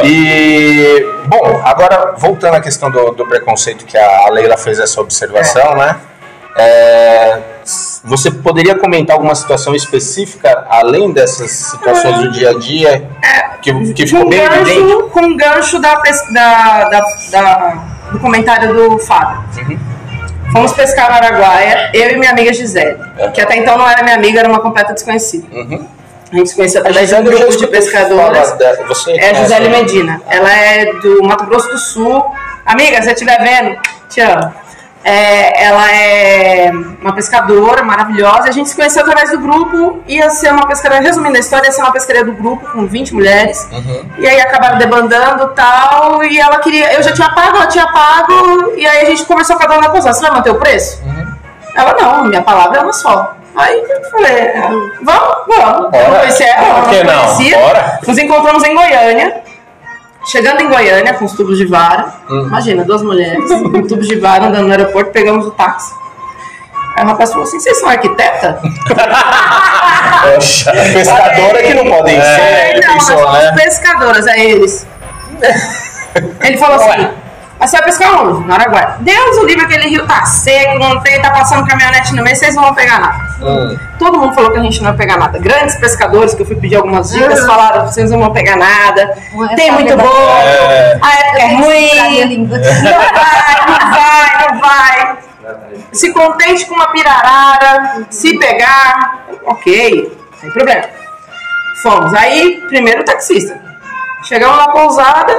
Speaker 3: E, bom, agora voltando à questão do, do preconceito que a Leila fez essa observação, né? É, você poderia comentar alguma situação específica, além dessas situações do dia a dia, que, que ficou
Speaker 2: com
Speaker 3: bem evidente?
Speaker 2: gancho, com gancho da, da, da, da- do comentário do Fábio.
Speaker 3: Uhum.
Speaker 2: Fomos pescar no Araguaia, eu e minha amiga Gisele, que até então não era minha amiga, era uma completa desconhecida.
Speaker 3: Uhum.
Speaker 2: A gente se conheceu através de um grupo de pescadoras.
Speaker 3: dela. Você
Speaker 2: É a Gisele? Medina. Ela é do Mato Grosso do Sul. Amiga, se você estiver vendo, te amo. É, ela é uma pescadora maravilhosa. A gente se conheceu através do grupo. Ia ser uma pescaria, resumindo a história, ia ser uma pescaria do grupo com 20 mulheres.
Speaker 3: Uhum.
Speaker 2: E aí acabaram debandando e tal. E ela queria. Eu já tinha pago, ela tinha pago. E aí a gente conversou com a dona da pousada: você vai manter o preço?
Speaker 3: Uhum.
Speaker 2: Ela, não, minha palavra é uma só. Aí eu falei, vamos, vamos. Eu não
Speaker 1: Bora.
Speaker 2: conhecia ela,
Speaker 1: Por que não?
Speaker 2: conhecia.
Speaker 1: Bora.
Speaker 2: Nos encontramos em Goiânia. Chegando em Goiânia, com os tubos de vara.
Speaker 1: Hum.
Speaker 2: Imagina, duas mulheres com tubos de vara andando no aeroporto, pegamos o táxi. Aí o rapaz falou assim: vocês são arquiteta?
Speaker 3: Poxa, pescadora que não podem
Speaker 1: É.
Speaker 3: ser.
Speaker 1: ele
Speaker 2: não,
Speaker 1: pensou,
Speaker 2: nós somos
Speaker 1: né?
Speaker 2: pescadores, aí eles. Ele falou assim: mas você vai pescar onde? No Araguaia. Deus, o livre, aquele rio tá seco, não tem, tá passando caminhonete no meio, vocês não vão pegar nada.
Speaker 3: Hum.
Speaker 2: Todo mundo falou que a gente não ia pegar nada. Grandes pescadores que eu fui pedir algumas dicas
Speaker 4: Uhum.
Speaker 2: falaram: vocês não vão pegar nada.
Speaker 4: É
Speaker 2: Tem muito
Speaker 4: saber
Speaker 2: bom.
Speaker 1: É.
Speaker 2: A época é
Speaker 4: minha
Speaker 2: ruim. Não vai, não vai, não vai. Se contente com uma pirarara. Se pegar, ok, sem problema. Fomos. Aí, primeiro o taxista. Chegamos na pousada,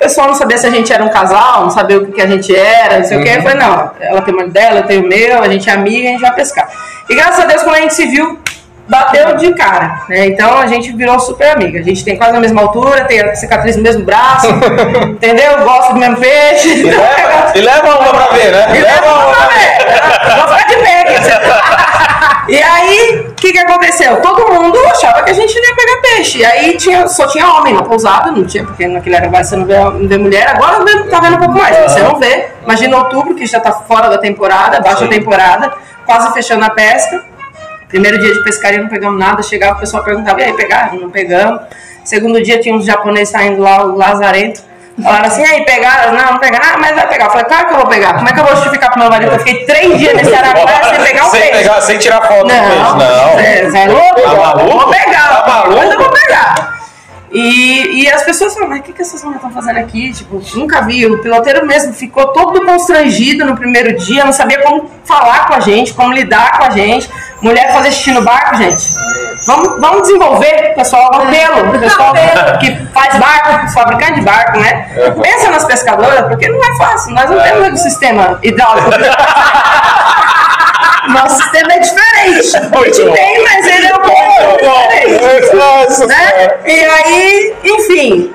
Speaker 2: pessoal não sabia se a gente era um casal, não sabia o que, que a gente era, não sei o que. Eu falei, não, ela tem o dela, eu tenho o meu, a gente é amiga, a gente vai pescar. E graças a Deus, quando a gente se viu, bateu de cara, né? Então a gente virou super amiga. A gente tem quase a mesma altura, tem a cicatriz no mesmo braço, entendeu? Gosta do mesmo peixe.
Speaker 1: E leva, e leva uma pra ver, né?
Speaker 2: E
Speaker 1: Leva uma pra ver.
Speaker 2: Vou ficar de pé aqui. E aí, o que, que aconteceu? Todo mundo achava que a gente ia pegar peixe. E aí tinha, só tinha homem na pousada, não tinha, porque naquele era você não vê, não vê mulher, agora tá vendo um pouco mais, você não vê. Imagina outubro, que já tá fora da temporada, baixa
Speaker 3: Sim.
Speaker 2: temporada, quase fechando a pesca. Primeiro dia de pescaria não pegamos nada, chegava o pessoal perguntava, e aí, pegaram? Não pegamos. Segundo dia tinha uns japoneses saindo lá, o Lazarento. Falaram assim, e aí, pegaram? Não, não pegaram. Ah, mas vai pegar. Eu falei, claro que eu vou pegar. Como é que eu vou justificar pro meu marido? Eu fiquei três dias nesse araguaia sem pegar um
Speaker 1: sem,
Speaker 2: peixe.
Speaker 1: pegar, sem tirar foto do peixe.
Speaker 2: Não,
Speaker 1: Não.
Speaker 2: Você é louco?
Speaker 1: Tá maluco?
Speaker 2: Vou pegar.
Speaker 1: Tá maluco?
Speaker 2: Mas eu vou pegar. E, e as pessoas falam, mas o que, que essas mulheres estão fazendo aqui? Tipo, nunca vi. O piloteiro mesmo ficou todo constrangido no primeiro dia, não sabia como falar com a gente, como lidar com a gente. Mulher fazer xixi no barco, gente. Vamos, vamos desenvolver, pessoal, vamos pelo. Pessoal que faz barco, fabricante de barco, né? Pensa nas pescadoras, porque não é fácil. Nós não temos um sistema hidráulico. Nosso sistema é diferente. A gente tem, mas ele é um pouco diferente
Speaker 1: Nossa
Speaker 2: né? E aí, enfim,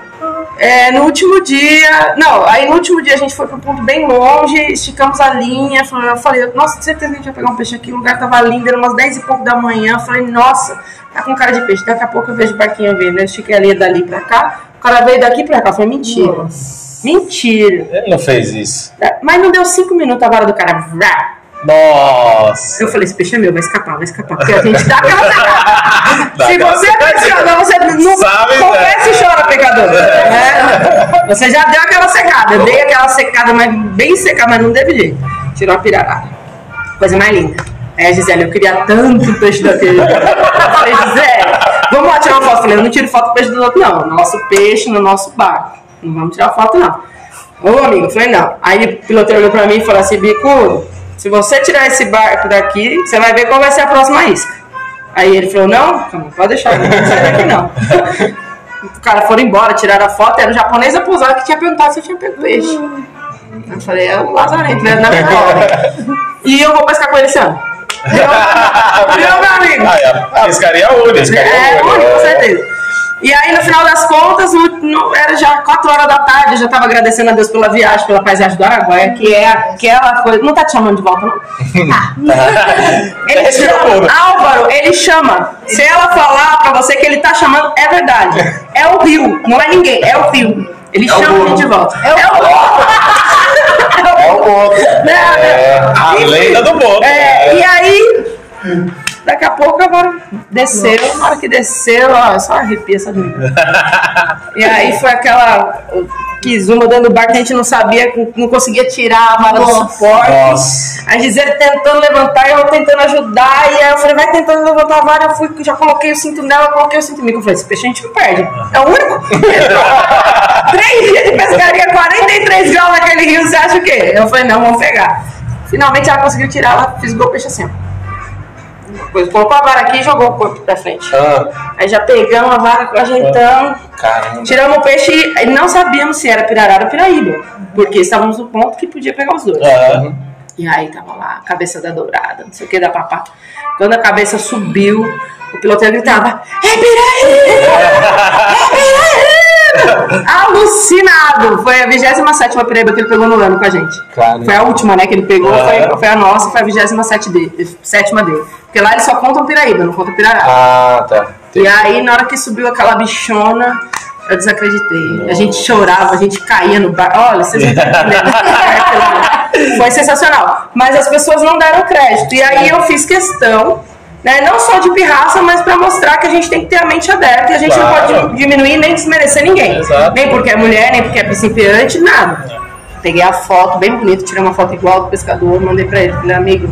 Speaker 2: é, no último dia. Não, aí no último dia a gente foi para um ponto bem longe, esticamos a linha. Eu falei, nossa, com certeza a gente vai pegar um peixe aqui. O lugar tava lindo, era umas 10 e pouco da manhã. Eu falei, nossa, tá com cara de peixe. Daqui a pouco eu vejo o barquinho vindo. Eu estiquei a linha dali pra cá. O cara veio daqui pra cá. Eu falei, mentira. Mentira.
Speaker 1: Ele não fez isso.
Speaker 2: Mas não deu cinco minutos a vara do cara. Vrá.
Speaker 1: Nossa.
Speaker 2: Eu falei, esse peixe é meu, vai escapar, vai escapar. Porque a gente dá aquela secada.
Speaker 1: Dá
Speaker 2: Se você é pescador, você não
Speaker 1: Sabe,
Speaker 2: confessa e chora, pecador. né? Você já deu aquela secada. Eu dei aquela secada, mas bem secada, mas não teve jeito. Tirou a pirarara. Coisa mais linda. É, Gisele, eu queria tanto peixe daquele. Eu falei, Gisele, vamos lá tirar uma foto. Eu falei, eu não tiro foto do peixe do outro, não. Nosso peixe no nosso barco. Não vamos tirar foto, não. Ô, amigo, eu falei, não. Aí o piloteiro olhou pra mim e falou assim, Bicudo, se você tirar esse barco daqui, você vai ver qual vai ser a próxima isca. Aí ele falou, não, calma, pode deixar, não sair daqui não. O cara foram embora, tiraram a foto, era o japonês da pousada que tinha perguntado se eu tinha pego peixe. Eu falei, é o Lazarento, né? Na. E eu vou pescar com ele esse ano. Meu amigo?
Speaker 1: Ah, é. A pescaria única.
Speaker 2: É, único, com certeza. E aí, no final das contas, no, no, era já 4 horas da tarde, eu já estava agradecendo a Deus pela viagem, pela paisagem do Araguaia, que é aquela coisa. Não tá te chamando de volta, não? Ele chama, Álvaro, ele chama. Se ela falar pra você que ele tá chamando, é verdade. É o rio, não é ninguém, é o rio. Ele chama a gente de volta. É o
Speaker 3: É o outro.
Speaker 2: É,
Speaker 1: A lenda do boto.
Speaker 2: é, e aí, daqui a pouco agora desceu, na hora que desceu, ó, só arrepia essa menina. E aí foi aquela quizuma dando barco que a gente não sabia, não conseguia tirar a vara do suporte.
Speaker 3: Nossa.
Speaker 2: A Gisele tentando levantar e eu tentando ajudar. E aí eu falei, vai tentando levantar a vara. Eu fui, já coloquei o cinto nela, coloquei o cinto em mim. Eu falei, esse peixe a gente não perde. É o único. Três dias de pescaria, 43 graus naquele rio, você acha o quê? Eu falei, não, vamos pegar. Finalmente ela conseguiu tirar, ela fisgou o peixe assim. ó. Depois colocou a vara aqui e jogou o corpo pra frente.
Speaker 3: Ah,
Speaker 2: Aí já pegamos a vara, ajeitamos.
Speaker 3: caramba.
Speaker 2: Tiramos o peixe e não sabíamos se era pirarara ou piraíba. Porque estávamos no ponto que podia pegar os dois.
Speaker 1: Ah,
Speaker 2: E aí tava lá, a cabeça da dourada, não sei o que da papá. Quando a cabeça subiu, o piloteiro gritava: É piraíba! É piraíba! Alucinado! Foi a 27 piraíba que ele pegou no ano com a gente.
Speaker 3: Caramba.
Speaker 2: Foi a última, né, que ele pegou,
Speaker 1: É.
Speaker 2: foi, foi a nossa, foi a 27 dele, sétima dele. Porque lá eles só contam piraíba, não contam pirarara.
Speaker 3: Ah, tá.
Speaker 2: E aí, na hora que subiu aquela bichona, eu desacreditei. A gente chorava, a gente caía no bar. Olha, vocês não estão entendendo. Foi sensacional. Mas as pessoas não deram crédito. E aí eu fiz questão, né, não só de pirraça, mas para mostrar que a gente tem que ter a mente aberta e a gente não
Speaker 1: Claro.
Speaker 2: pode diminuir nem desmerecer ninguém.
Speaker 1: Exato.
Speaker 2: Nem porque é mulher, nem porque é principiante, nada. Peguei a foto bem bonita, tirei uma foto igual do pescador, mandei pra ele. Falei, amigo,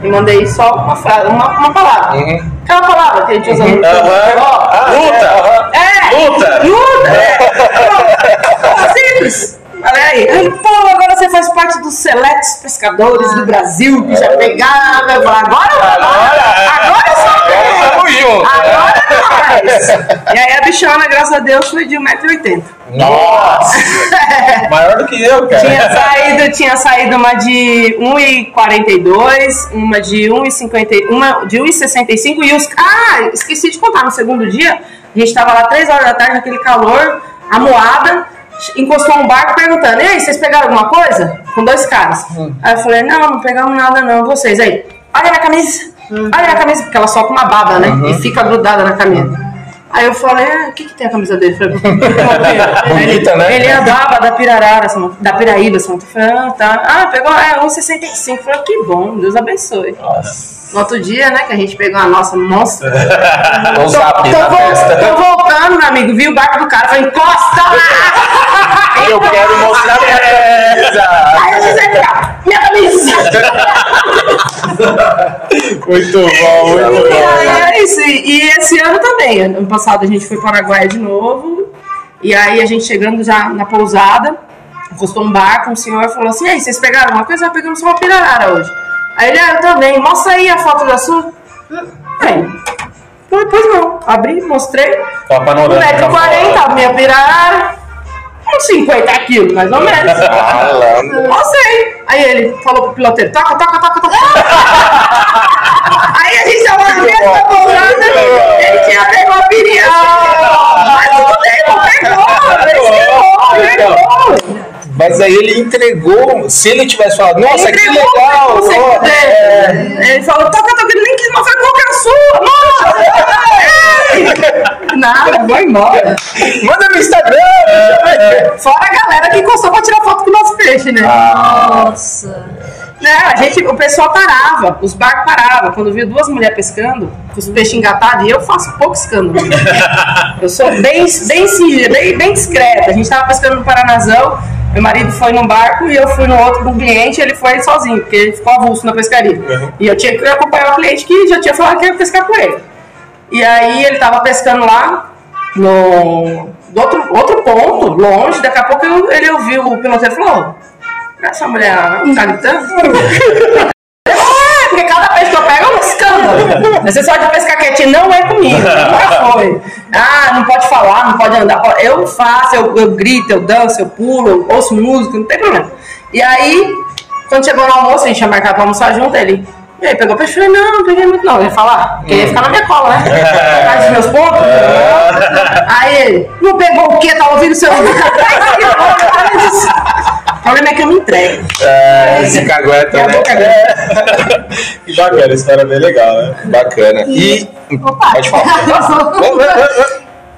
Speaker 2: e mandei só uma frase, uma, uma palavra.
Speaker 3: Uhum.
Speaker 2: Aquela palavra que a gente usa no
Speaker 1: Aham.
Speaker 3: Ah,
Speaker 1: Luta!
Speaker 2: é!
Speaker 1: Luta!
Speaker 2: Luta! É. Simples! Olha aí. Pô, agora você faz parte dos selectos pescadores do Brasil que já pegaram. Eu falo, Agora, agora, agora eu sou
Speaker 3: Agora
Speaker 2: é nóis. E aí a bichona, graças a Deus, foi de 1,80m.
Speaker 3: Nossa.
Speaker 1: Maior do que eu, cara.
Speaker 2: Tinha saído, tinha saído uma de 1,42, uma de 1,50, uma de 1,65 e os. Ah, esqueci de contar, no segundo dia, a gente tava lá 3 horas da tarde, naquele calor, a moada, encostou um barco perguntando: Ei, vocês pegaram alguma coisa? Com dois caras. Aí eu falei: Não, não pegamos nada, não, vocês. Aí, olha minha camisa, olha minha camisa, porque ela solta uma baba, né? E fica grudada na camisa. Aí eu falei, ah, o que, que tem a camisa dele? Falei,
Speaker 3: Bonita, né?
Speaker 2: Ele é da da Pirarara, da Piraíba, Eu falei, ah, tá. Ah, pegou, é, 1,65. Eu Falei, que bom, Deus abençoe. No outro dia, né, que a gente pegou a nossa monstra.
Speaker 3: O zap
Speaker 2: tô,
Speaker 3: na
Speaker 2: tô voltando, meu amigo, vi o barco do cara, falei, encosta lá!
Speaker 3: Eu quero mostrar minha camisa.
Speaker 2: Aí eu disse, "Cá, minha camisa!
Speaker 1: Muito bom, muito
Speaker 2: E
Speaker 1: bom.
Speaker 2: aí é isso. E esse ano também. Ano passado a gente foi para o Paraguai de novo. E aí a gente chegando já na pousada, encostou um barco, um senhor falou assim: E aí, vocês pegaram alguma coisa? Pegamos só uma pirarara hoje. Aí ele, ah, eu também. Mostra aí a foto da sua. Aí, pois não. Abri, mostrei.
Speaker 1: Tá panorâmica.
Speaker 2: 1,40m, a minha pirarara. Uns 50 quilos, mais ou menos.
Speaker 3: Falando.
Speaker 2: Mostrei. Aí ele falou pro piloteiro, toca, toca, toca, toca. Aí a gente tava na mesa da pousada, ele tinha pego a pirinha. Mas bem, não pegou, pegou, pegou.
Speaker 3: Mas aí ele entregou. Se ele tivesse falado, nossa,
Speaker 2: Ele
Speaker 3: que
Speaker 2: entregou
Speaker 3: legal!
Speaker 2: o
Speaker 3: ó, é.
Speaker 2: Ele falou, toca, toca, ele nem quis mostrar qual que era a sua. Nossa! Foi embora.
Speaker 3: Manda no Instagram!
Speaker 2: Fora a galera que encostou pra tirar foto com o nosso peixe, né?
Speaker 4: Nossa.
Speaker 2: Né, a gente, o pessoal parava, os barcos paravam. Quando viu duas mulheres pescando, com os peixes engatados, e eu faço pouco escândalo. eu sou bem, bem, bem, bem discreta. A gente tava pescando no Paranazão, meu marido foi num barco e eu fui no outro com um cliente, ele foi sozinho, porque ele ficou avulso na pescaria. E eu tinha que acompanhar o cliente que já tinha falado que ia pescar com ele. E aí ele tava pescando lá, no do outro, outro ponto, longe, daqui a pouco eu- ele ouviu o piloteiro e falou, "Ô, essa mulher tá gritando? É, porque cada vez que eu pego é um escândalo. Você só de pescar quietinho, não é comigo, nunca foi. Ah, não pode falar, não pode andar. Eu faço, eu, eu grito, eu danço, eu pulo, eu ouço música, não tem problema. E aí, quando chegou no almoço, a gente tinha marcado pra almoçar junto, ele. E aí, pegou peixe? Eu falei, não, não peguei muito não. Eu ia falar, porque ia ficar na minha cola, né? Atrás dos meus pontos. Aí ele, não pegou o quê? Tá ouvindo seu. O problema é que eu me entrego.
Speaker 3: É, se cagueta, né?
Speaker 2: boca é
Speaker 1: Que bacana, a história é bem legal, né?
Speaker 3: Bacana. E.
Speaker 4: Opa!
Speaker 3: Pode falar.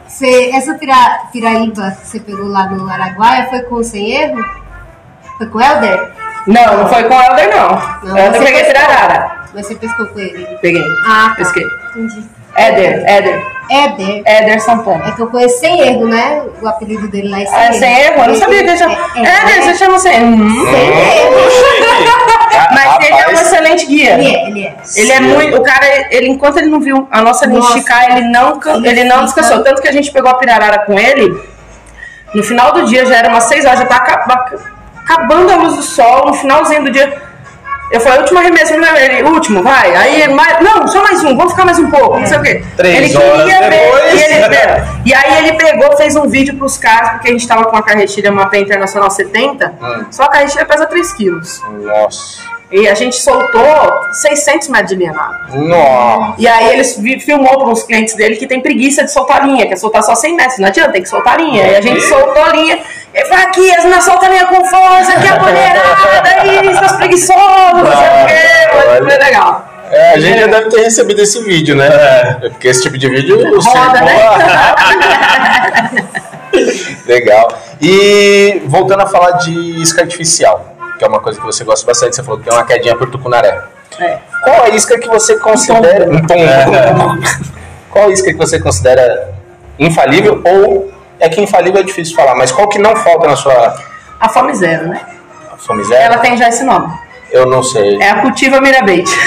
Speaker 4: Você, essa pira, piraíba que você pegou lá no Araguaia foi com sem erro? Foi com o Helder?
Speaker 2: Não, não foi com o Helder, não.
Speaker 4: Não,
Speaker 2: Helder eu peguei
Speaker 4: pescou.
Speaker 2: pirarara.
Speaker 4: Mas você pescou com ele?
Speaker 2: Peguei.
Speaker 4: Ah, tá.
Speaker 2: Pesquei.
Speaker 4: Entendi.
Speaker 2: Éder, Éder.
Speaker 4: Éder.
Speaker 2: Éder Santana.
Speaker 4: É que eu conheço sem erro, né? O apelido dele lá é sem
Speaker 2: Ah,
Speaker 4: erro.
Speaker 2: sem erro? Eu não sabia que ele chama.
Speaker 4: É, é,
Speaker 2: Éder, você chama sem erro. Hum. Mas ele é um excelente guia.
Speaker 4: Ele é, ele é.
Speaker 2: Ele é muito. O cara, ele, enquanto ele não viu a nossa linha esticar, ele não,
Speaker 4: Ele
Speaker 2: ele não descansou. Tanto que a gente pegou a pirarara com ele. No final do dia, já era umas 6 horas, já tá acaba- acabando a luz do sol. No finalzinho do dia. Eu falei, último arremesso, ele, último, vai. Aí, ele, mais, não, só mais um, vamos ficar mais um pouco, não sei o quê.
Speaker 1: Três
Speaker 2: ele queria ver. E, ele, é, e aí ele pegou, fez um vídeo pros caras, porque a gente tava com a carretilha Mapé Internacional 70,
Speaker 3: Hum.
Speaker 2: só a carretilha pesa 3 quilos.
Speaker 3: Nossa.
Speaker 2: E a gente soltou 600 metros de linha.
Speaker 3: Nossa.
Speaker 2: E aí eles filmou para uns clientes dele que tem preguiça de soltar linha, quer soltar só 100 metros, não adianta, tem que soltar linha. E a gente soltou a linha, ele falou, aqui, as não soltam linha com força, aqui é a mulherada, isso, os preguiçosos, não sei o quê, mas foi legal.
Speaker 3: É, a gente já deve ter recebido esse vídeo, né? É, porque esse tipo de vídeo
Speaker 2: Roda, né?
Speaker 3: Legal. E voltando a falar de isca artificial, que é uma coisa que você gosta bastante, você falou que tem uma quedinha por tucunaré.
Speaker 2: É.
Speaker 3: Qual a isca que você considera. Um tombo. Qual a isca que você considera infalível? Ou é que infalível é difícil falar, mas qual que não falta na sua
Speaker 2: A fome zero, né?
Speaker 3: fome zero?
Speaker 2: Ela tem já esse nome.
Speaker 3: Eu não sei.
Speaker 2: É a cultiva mirabete.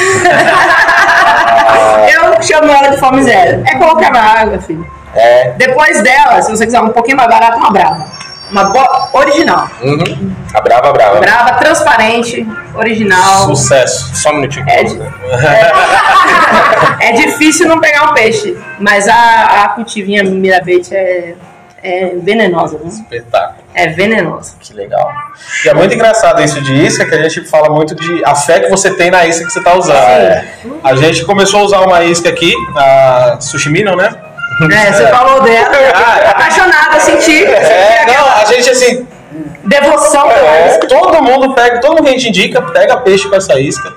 Speaker 2: Eu chamo ela de fome zero. É colocar na água, filho.
Speaker 3: É.
Speaker 2: Depois dela, se você quiser um pouquinho mais barato, uma brava. Uma boa original.
Speaker 3: Uhum. A brava, brava.
Speaker 2: Brava, transparente, original.
Speaker 1: Sucesso.
Speaker 3: Só um minutinho.
Speaker 2: É, di- é difícil não pegar um peixe, mas a, a cultivinha mirabete é, é venenosa, né?
Speaker 1: Espetáculo.
Speaker 2: É venenosa.
Speaker 3: Que legal.
Speaker 1: E é muito engraçado isso de isca, que a gente fala muito de a fé que você tem na isca que você está usando. É. A gente começou a usar uma isca aqui, a Sushi Minion, né?
Speaker 2: É, você falou dela,
Speaker 1: Ah,
Speaker 2: apaixonada, senti,
Speaker 1: É,
Speaker 2: senti
Speaker 1: não, a gente assim,
Speaker 2: devoção pela
Speaker 1: é,
Speaker 2: isca.
Speaker 1: todo mundo pega, todo mundo que a gente indica, pega peixe com essa isca.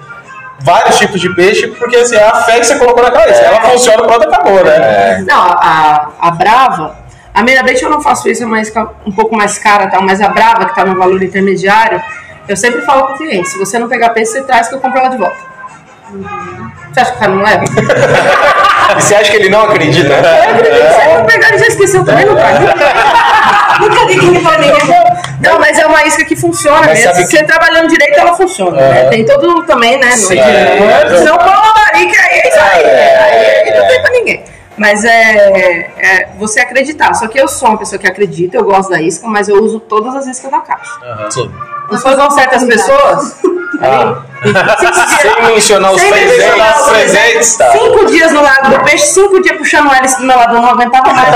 Speaker 1: Vários tipos de peixe, porque assim, é a fé que você colocou naquela isca. Ela funciona, pronto, acabou, né?
Speaker 3: É.
Speaker 2: Não, a, a Brava, a Mirabete eu não faço isso, é uma isca um pouco mais cara, tal, mas a Brava, que está no valor intermediário, eu sempre falo pro cliente, se você não pegar peixe, você traz que eu compro ela de volta. Você acha que o cara não leva?
Speaker 3: E você acha que ele não acredita?
Speaker 2: Eu acredito, se eu não pegar, ele já esqueceu também, não traz. Nunca pra ninguém. Não, mas é uma isca que funciona
Speaker 3: Mas
Speaker 2: mesmo. você trabalhando direito, ela funciona. né? Tem todo também, né?
Speaker 1: Sim,
Speaker 2: Não
Speaker 1: é.
Speaker 2: Uma marica, aí é isso aí.
Speaker 3: É,
Speaker 2: Aí
Speaker 3: é.
Speaker 2: não tem pra ninguém. Mas é, é você acreditar. Só que eu sou uma pessoa que acredita, eu gosto da isca, mas eu uso todas as iscas da caixa.
Speaker 3: Sim.
Speaker 2: Não igual certas pessoas.
Speaker 3: Ah. Sem mencionar os
Speaker 2: Sem
Speaker 3: presentes.
Speaker 2: mencionar os
Speaker 3: presentes, tá.
Speaker 2: Cinco dias no lado do peixe, cinco dias puxando o hélice do meu lado, eu não aguentava mais.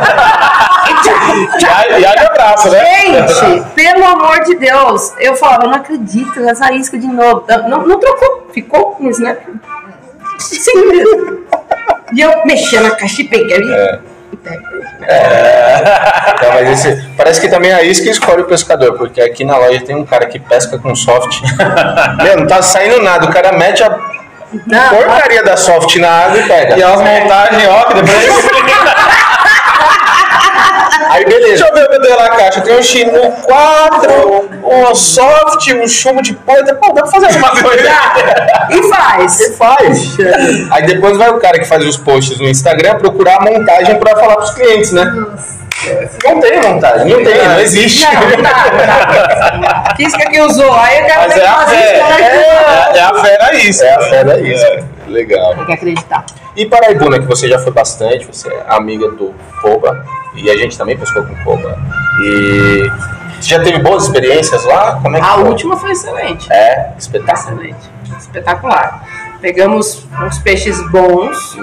Speaker 2: E.
Speaker 1: E haja abraço, né?
Speaker 2: Gente, pelo amor de Deus, eu falava, eu não acredito, essa isca de novo. Não, não trocou, ficou no snap. Sim mesmo. E eu mexia na caixa e peguei.
Speaker 3: É.
Speaker 2: Pego.
Speaker 3: Tá, mas esse- parece que também é a isca escolhe o pescador, porque aqui na loja tem um cara que pesca com soft. Meu, não tá saindo nada, o cara mete a
Speaker 2: Não,
Speaker 3: porcaria da soft na água e pega.
Speaker 1: E elas montagens, ó, que depois.
Speaker 3: Aí beleza.
Speaker 1: Deixa eu ver o que eu dei na caixa. Tem um Chinu 4, um soft, um chumbo de poita. Pô, dá pra fazer alguma coisa.
Speaker 2: e faz.
Speaker 3: Você faz. Aí depois vai o cara que faz os posts no Instagram procurar a montagem pra falar pros clientes, né? Não tem montagem, não tem, não existe.
Speaker 2: Não, não não dá. Que usou? Aí o cara
Speaker 1: Mas é
Speaker 2: que
Speaker 1: a fé.
Speaker 2: isso, né?
Speaker 1: É, é a fé na isca.
Speaker 3: É a fé da isca. Legal.
Speaker 2: Tem que acreditar.
Speaker 3: E Paraibuna, que você já foi bastante, você é amiga do Koba, e a gente também pescou com Koba. E você já teve boas experiências lá? Como é que
Speaker 2: A
Speaker 3: foi?
Speaker 2: última foi excelente.
Speaker 3: É, espetáculo.
Speaker 2: Excelente. Espetacular. Pegamos uns peixes bons.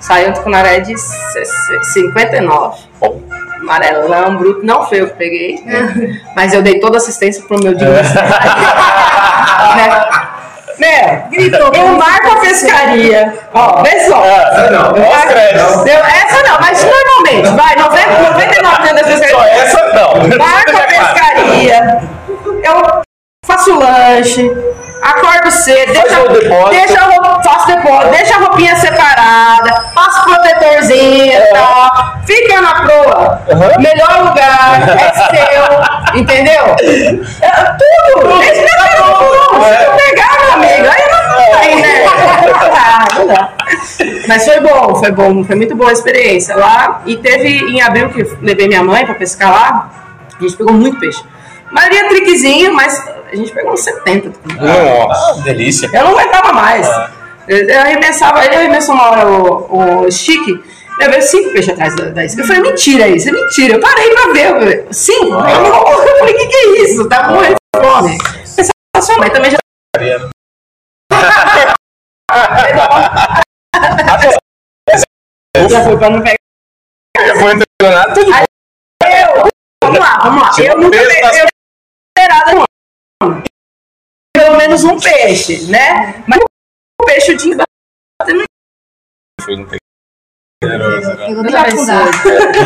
Speaker 2: Saiu um tucunaré de 59.
Speaker 3: Bom,
Speaker 2: amarelão, bruto. Não foi eu que peguei, né? mas eu dei toda a assistência pro meu né? Meu,
Speaker 4: Gritou.
Speaker 2: eu marco a pescaria. Ó, vê só.
Speaker 1: Essa não, os créditos.
Speaker 2: essa não, mas normalmente, vai, 90, 99% das pescarias.
Speaker 1: Só essa não.
Speaker 2: Marco a pescaria. Eu faço lanche. Acordo cedo,
Speaker 3: Faz
Speaker 2: deixa,
Speaker 3: o depósito.
Speaker 2: deixa roupa, faço depósito, deixa a roupinha separada, faço protetorzinho e tal, fica na proa,
Speaker 3: Uhum.
Speaker 2: melhor lugar, é seu, entendeu? É, tudo, deixa na proa, se não pegar, meu amigo, aí não vai, né? Ah, não dá. Mas foi bom, foi bom, foi muito boa a experiência lá. E teve em abril que levei minha mãe pra pescar lá, a gente pegou muito peixe. Maria triquezinho, mas a gente pegou uns 70.
Speaker 1: Nossa, Ah, delícia.
Speaker 2: Eu não aguentava mais. Eu, eu arremessava, ele arremessou uma hora o, o chique, levei cinco peixes atrás da, da isca. Eu falei, mentira isso, é mentira. Eu parei pra ver. Eu falei, cinco? Eu falei, o que, que é isso? Tá morrendo de fome. A sua mãe também já já foi pra não pegar.
Speaker 1: Já foi entrenado, tudo bom.
Speaker 2: Eu, vamos lá, vamos lá. Eu nunca
Speaker 1: Peso
Speaker 2: um peixe, né? Mas o peixe de
Speaker 1: Foi um generoso, né?
Speaker 4: Pegou jacundá.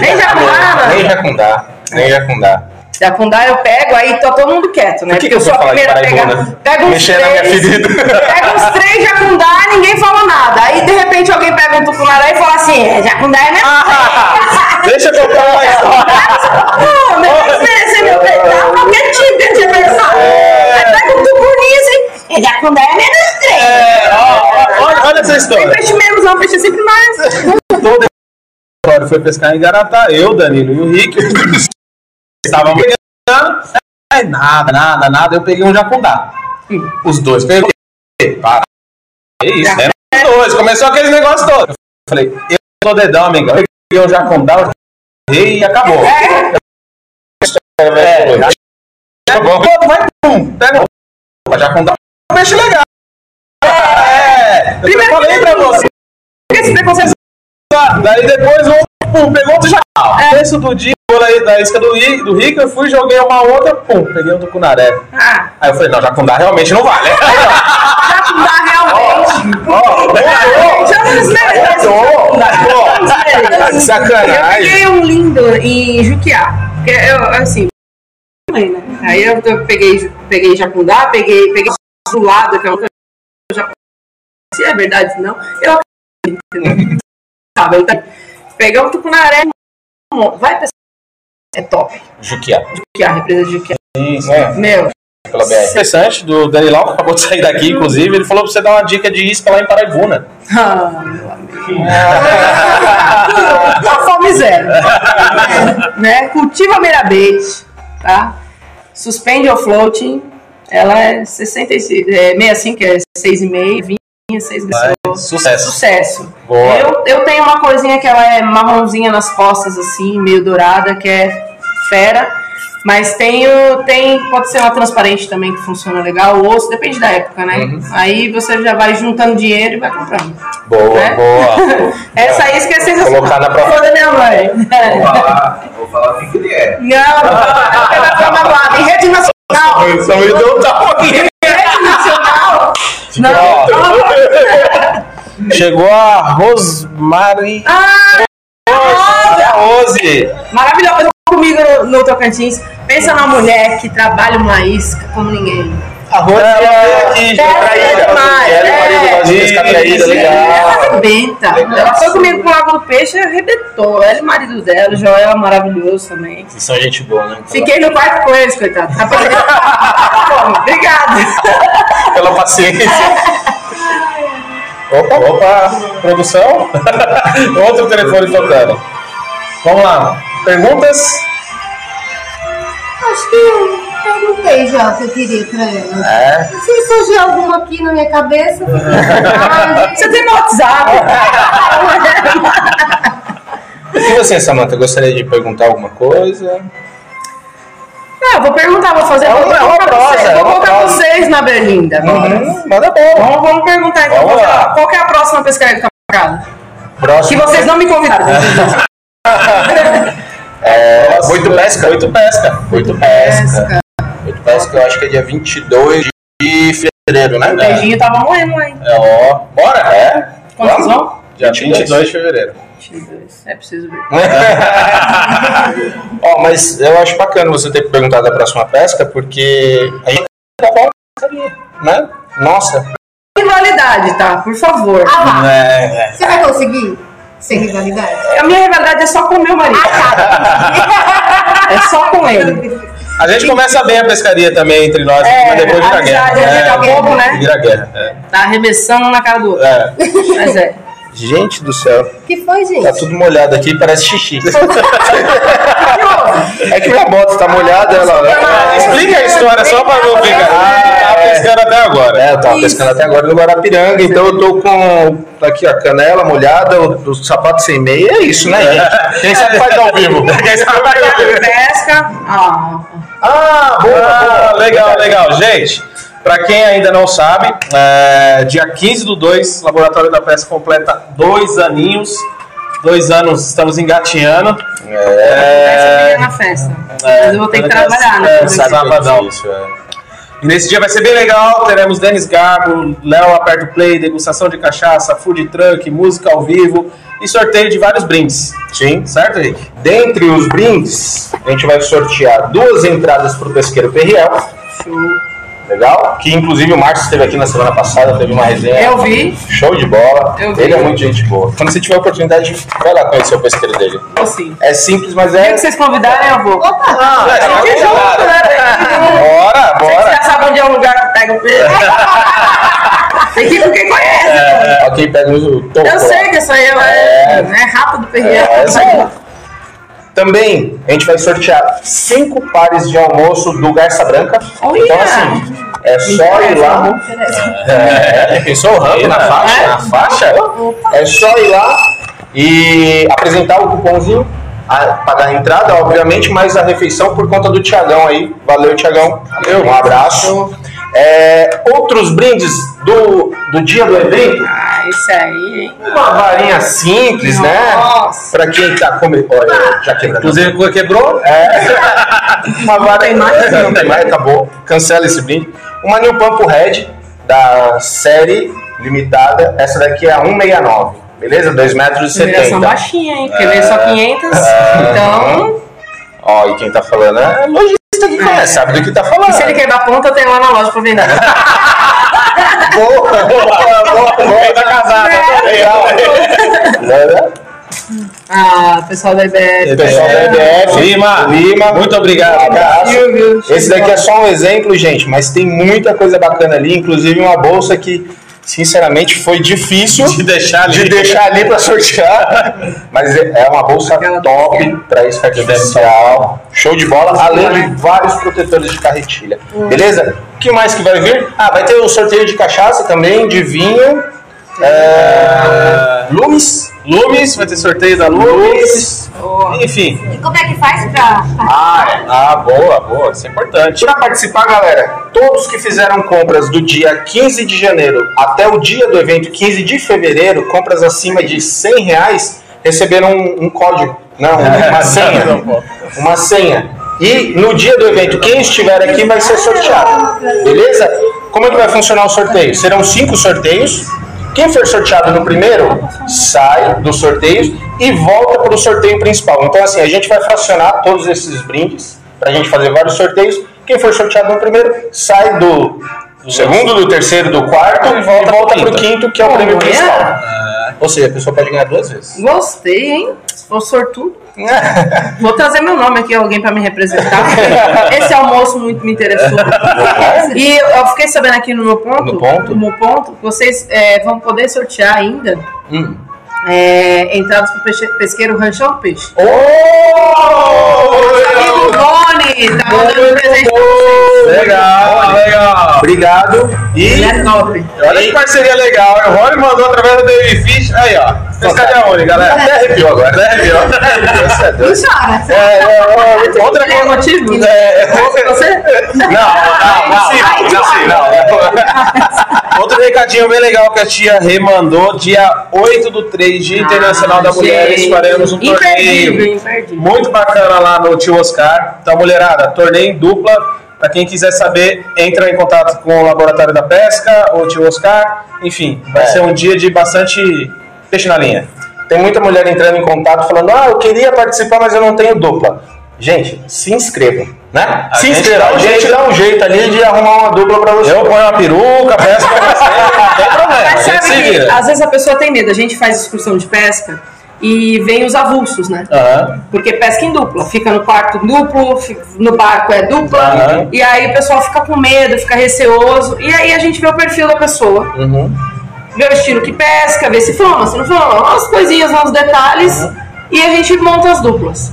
Speaker 2: Nem jacundá,
Speaker 3: Nem jacundá. Nem jacundá.
Speaker 2: Jacundá eu pego, aí tá todo mundo quieto, né?
Speaker 3: Por que
Speaker 2: Porque eu
Speaker 3: que
Speaker 2: sou a
Speaker 3: de
Speaker 2: primeira a pegar. Pega uns
Speaker 3: minha
Speaker 2: três.
Speaker 3: ferida.
Speaker 2: Pega uns três jacundá e ninguém fala nada. Aí de repente alguém pega um tucunaré e fala assim: é, jacundá é minha.
Speaker 1: Deixa eu contar mais.
Speaker 2: Não, não vai desmerecer meu peixe. Qualquer tipo que você pensar. Aí pega um tucuninho assim. É, jacundá é menos três.
Speaker 1: É, ó, ó, olha, olha essa história.
Speaker 2: peixe menos, não, peixe é sempre mais.
Speaker 1: Toda história foi pescar em Garatá, eu, Danilo e o Rick. Estávamos pegando. É, nada, nada, nada. Eu peguei um jacundá. Os dois pegou. Para. É isso, né? Dois. Começou aquele negócio todo. Eu falei, eu sou dedão, amiga. Eu peguei um jacundá, eu e acabou. É, tá bom. Pô, vai, pum, pega o jacundá. É um peixe legal. É, eu
Speaker 2: Primeiro
Speaker 1: falei pra você.
Speaker 2: Esse preconceito.
Speaker 1: Tá, Daí depois um, pum, pegou outro jacal.
Speaker 2: É.
Speaker 1: Esse do dia, aí, da isca do, do Rico, eu fui, joguei uma outra, pum, peguei um tucunaré.
Speaker 2: Ah,
Speaker 1: Aí eu falei, não, jacundá realmente não vale.
Speaker 2: jacundá realmente.
Speaker 1: Ó,
Speaker 2: não desmerece.
Speaker 1: ó,
Speaker 2: Eu
Speaker 1: Sacanagem.
Speaker 2: peguei um lindo em Juquiá. Porque eu, assim, né? Aí eu, eu peguei, peguei Jacundá, peguei, peguei do lado, que é que eu já se é verdade, não. Eu acredito? Sabe, eu tá- peguei um tucunaré, vai. É top.
Speaker 3: Juquiá.
Speaker 2: Juquiá, represa de Juquiá.
Speaker 1: Isso, é.
Speaker 2: Meu,
Speaker 3: Pela BR.
Speaker 1: Interessante, do Danilão, que acabou de sair daqui, inclusive, ele falou pra você dar uma dica de isca lá em Paraibuna.
Speaker 2: ah, meu amigo. A fome zero. né? Cultiva meirabete, tá? Suspende o floating. Ela é 66, é 65, que é 6,5, vinha 6 graus.
Speaker 1: Sucesso.
Speaker 2: Sucesso.
Speaker 1: Boa.
Speaker 2: Eu, eu tenho uma coisinha que ela é marronzinha nas costas, assim, meio dourada, que é fera. Mas tenho, tem, pode ser uma transparente também que funciona legal, o osso, depende da época, né?
Speaker 1: Uhum.
Speaker 2: Aí você já vai juntando dinheiro e vai comprando.
Speaker 3: Boa,
Speaker 2: né?
Speaker 3: boa.
Speaker 2: Essa isca é sensacional.
Speaker 3: Colocar na prova.
Speaker 2: Minha mãe.
Speaker 5: Vou falar, vou falar o que ele é.
Speaker 2: Não, ela vai ficar magoada. Em rede nacional.
Speaker 1: São então aqui.
Speaker 2: Rede nacional. Não.
Speaker 1: Chegou a Rosmari.
Speaker 2: Ah,
Speaker 1: A Rose.
Speaker 2: maravilhosa comigo no, no Tocantins. Pensa numa mulher que trabalha uma isca como ninguém.
Speaker 1: A Rose ela aqui,
Speaker 2: É,
Speaker 1: traíra.
Speaker 2: demais,
Speaker 3: Ela e o marido
Speaker 2: é.
Speaker 3: gosta de pescar traíra,
Speaker 2: Ela
Speaker 3: legal.
Speaker 2: arrebenta. Ela foi comigo pro Lago do Peixe e arrebentou. Ela e o marido dela, o Joel é maravilhoso também.
Speaker 3: Vocês são gente boa, né?
Speaker 2: Fiquei no quarto com eles, coitado. Obrigada.
Speaker 3: Pela paciência.
Speaker 1: Opa, opa, produção. Outro telefone tocando. Vamos lá. Perguntas?
Speaker 4: Acho que perguntei já o que eu queria pra ela.
Speaker 1: É.
Speaker 4: Se surgir alguma aqui na minha cabeça, eu fico
Speaker 2: Você tem no WhatsApp?
Speaker 3: E você, Samanta, gostaria de perguntar alguma coisa?
Speaker 2: Não, eu vou perguntar, vou fazer.
Speaker 3: É
Speaker 2: vou colocar
Speaker 3: prosa,
Speaker 2: vocês,
Speaker 3: é
Speaker 2: vou colocar
Speaker 3: prosa.
Speaker 2: vocês na berlinda.
Speaker 3: Uhum, manda.
Speaker 2: Vamos, vamos perguntar então.
Speaker 1: Vamos
Speaker 2: qual, é-
Speaker 1: lá.
Speaker 2: qual que é a próxima pescaria que tá marcada? Que vocês não me convidaram.
Speaker 3: É, Boito Pesca.
Speaker 1: Boito Pesca.
Speaker 3: Boito Pesca. Boito Pesca, eu acho que é dia 22 de fevereiro, né?
Speaker 2: O beijinho tava morrendo hein?
Speaker 1: É, ó. Bora?
Speaker 3: É?
Speaker 2: Quantos vão?
Speaker 1: Dia
Speaker 3: 22.
Speaker 1: 22 de fevereiro.
Speaker 2: É preciso ver.
Speaker 3: Ó, mas eu acho bacana você ter perguntado a próxima pesca, porque a gente tá né? Nossa.
Speaker 2: Rivalidade, tá? Por favor.
Speaker 4: Ah, lá.
Speaker 1: É,
Speaker 4: Você vai conseguir? Sem rivalidade?
Speaker 2: A minha rivalidade é só com o meu marido. É só com ele.
Speaker 1: A gente começa bem a pescaria também entre nós,
Speaker 2: É,
Speaker 1: mas depois vira guerra.
Speaker 2: daqui a
Speaker 1: É,
Speaker 2: pouco, né?
Speaker 1: Vira guerra. É.
Speaker 2: Tá arremessando um na cara do outro.
Speaker 1: É.
Speaker 2: Mas é.
Speaker 3: Gente do céu,
Speaker 4: que foi, gente?
Speaker 3: tá tudo molhado aqui, parece xixi. é que minha bota tá molhada, ela.
Speaker 1: É, Explica a história só pra não ficar. Ah, tá pescando até agora.
Speaker 3: É, eu tava pescando até agora no Guarapiranga, então eu tô com aqui a canela molhada, o, o sapato sem meia, é isso, né, gente? Quem sabe faz ao vivo.
Speaker 1: Quem sabe vai ver.
Speaker 2: Pesca. Ah,
Speaker 3: Ah, boa,
Speaker 1: Ah,
Speaker 3: boa.
Speaker 1: legal, legal. Gente, pra quem ainda não sabe, é, dia 15 do 2, Laboratório da Pesca completa dois aninhos. Dois anos, estamos engatinhando.
Speaker 2: essa é na festa. Mas eu vou ter que trabalhar, né?
Speaker 1: É, sabadão.
Speaker 3: Isso, é.
Speaker 1: Nesse dia vai ser bem legal, teremos Denis Garbo, Léo Aperto Play, degustação de cachaça, food truck, música ao vivo e sorteio de vários brindes.
Speaker 3: Sim.
Speaker 1: Certo, Rick?
Speaker 3: Dentre os brindes, a gente vai sortear duas entradas pro Pesqueiro Perriel. Legal? Que inclusive o Marcos esteve aqui na semana passada, teve uma resenha.
Speaker 2: Eu vi.
Speaker 3: Show de bola.
Speaker 2: Eu vi.
Speaker 3: Ele é muito gente boa. Quando você tiver a oportunidade, vai lá conhecer o pesqueiro dele.
Speaker 2: Vou sim.
Speaker 3: É simples, mas
Speaker 2: O
Speaker 3: é.
Speaker 2: que vocês convidarem, eu vou.
Speaker 3: Ah,
Speaker 2: A gente junto, né?
Speaker 1: Bora,
Speaker 2: Vocês
Speaker 1: bora.
Speaker 2: já sabem onde é o lugar que pega o peixe. Tem que ir com quem conhece.
Speaker 3: Ó, quem pega o topo.
Speaker 2: Eu sei que isso aí é, é rápido perder.
Speaker 3: É, sim. Também a gente vai sortear cinco pares de almoço do Garça Branca.
Speaker 2: Olha!
Speaker 3: Então, assim, é só ir lá. É, pensou o rampo na faixa? Na faixa? É só ir lá e apresentar o cupomzinho, pagar a entrada, obviamente, mas a refeição por conta do Tiagão aí. Valeu, Tiagão. Um abraço. É, outros brindes do, do dia do evento.
Speaker 2: Ah, isso aí, hein?
Speaker 3: Uma varinha simples, né?
Speaker 2: Nossa.
Speaker 3: Pra quem tá comendo. Olha, já quebrou.
Speaker 1: Inclusive, quebrou?
Speaker 3: É. Uma vara. Não tem mais? Não tem mais, acabou. Cancela esse brinde. Uma New Pampo Red da série limitada. Essa daqui é a 169. Beleza? 2 metros e
Speaker 2: Numeração
Speaker 3: 70.
Speaker 2: baixinha, hein? Porque veio só 500. Então,
Speaker 3: Ó, e quem tá falando é lojista que conhece, sabe do que tá falando.
Speaker 2: e se ele quebrar a ponta, eu tenho lá na loja pra vender.
Speaker 3: Boa, boa, boa, boa.
Speaker 1: Tá casada.
Speaker 3: Legal. Né?
Speaker 2: Ah, pessoal da IBF.
Speaker 3: Pessoal da EBF.
Speaker 1: Lima,
Speaker 3: Lima.
Speaker 1: muito obrigado.
Speaker 3: Esse daqui é só um exemplo, gente, mas tem muita coisa bacana ali, inclusive uma bolsa que, sinceramente, foi difícil
Speaker 1: De deixar ali.
Speaker 3: de deixar ali para sortear. Mas é é uma bolsa top para isca artificial. Show de bola, além de vários protetores de carretilha. Beleza? O que mais que vai vir? Ah, vai ter o sorteio de cachaça também, de vinho. É... Lumes.
Speaker 1: Lumes, vai ter sorteio da Lumes. Enfim.
Speaker 4: E como é que faz pra. pra-
Speaker 3: Ah, é.
Speaker 1: Ah, boa, boa. Isso é importante.
Speaker 3: Para participar, galera, todos que fizeram compras do dia 15 de janeiro até o dia do evento 15 de fevereiro, compras acima de 100 reais, receberam um, um código, não, uma senha, uma senha. E no dia do evento, quem estiver aqui vai ser sorteado, beleza? Como é que vai funcionar o sorteio? Serão cinco sorteios. Quem for sorteado no primeiro, sai dos sorteios e volta para o sorteio principal. Então, assim, a gente vai fracionar todos esses brindes para a gente fazer vários sorteios. Quem for sorteado no primeiro, sai do segundo, do terceiro, do quarto e volta,
Speaker 1: pro
Speaker 3: para o
Speaker 1: quinto.
Speaker 3: que é o prêmio principal. Ou seja, a pessoa pode ganhar duas vezes.
Speaker 2: Gostei, hein? Se for sortudo. Vou trazer meu nome aqui, alguém pra me representar. Esse almoço muito me interessou. E eu fiquei sabendo aqui no meu ponto,
Speaker 3: No ponto?
Speaker 2: no meu ponto, vocês é, vão poder sortear ainda
Speaker 3: Hum.
Speaker 2: É, entradas pro peixe- pesqueiro Ranchão do Peixe.
Speaker 3: Oh!
Speaker 2: Amigo Rony, tá mandando presente pra vocês.
Speaker 1: Legal, legal.
Speaker 3: Obrigado. E
Speaker 2: Ele é top.
Speaker 1: Olha que parceria legal. O Rony mandou através do David Fish. Aí, ó. Pescadinha Uni, galera.
Speaker 3: até arrepiou agora.
Speaker 1: Até arrepiou.
Speaker 3: Você é
Speaker 4: Não
Speaker 3: doido.
Speaker 4: chora.
Speaker 3: É, é, é,
Speaker 1: Outra
Speaker 2: Tem motivo?
Speaker 1: É,
Speaker 2: Você?
Speaker 1: Não, não, não, não, sim, não. Outro recadinho bem legal que a tia Rê mandou, dia 8 do 3, Dia Internacional da Mulheres,
Speaker 2: gente.
Speaker 1: faremos um
Speaker 2: Imperdível,
Speaker 1: torneio
Speaker 2: imperdível.
Speaker 1: muito bacana lá no Tio Oscar. Então, mulherada, torneio em dupla. Pra quem quiser saber, entra em contato com o Laboratório da Pesca ou o Tio Oscar. Enfim, vai
Speaker 3: É.
Speaker 1: ser um dia de bastante peixe na linha.
Speaker 3: Tem muita mulher entrando em contato falando: Ah, eu queria participar, mas eu não tenho dupla. Gente, se inscrevam, né?
Speaker 1: A
Speaker 3: se
Speaker 1: gente
Speaker 3: inscreva.
Speaker 1: dá um
Speaker 3: A gente dá um jeito ali de arrumar uma dupla pra você.
Speaker 1: Eu ponho uma peruca, pesco com você, não tem problema.
Speaker 2: Mas sabe que
Speaker 1: vira.
Speaker 2: às vezes a pessoa tem medo. A gente faz excursão de pesca e vem os avulsos, né?
Speaker 1: Aham.
Speaker 2: Porque pesca em dupla, fica no quarto duplo, no barco é dupla,
Speaker 1: Aham.
Speaker 2: e aí o pessoal fica com medo, fica receoso, e aí a gente vê o perfil da pessoa,
Speaker 3: Uhum.
Speaker 2: vê o estilo que pesca, vê se flama, se não flama, umas coisinhas, uns detalhes, e a gente monta as duplas.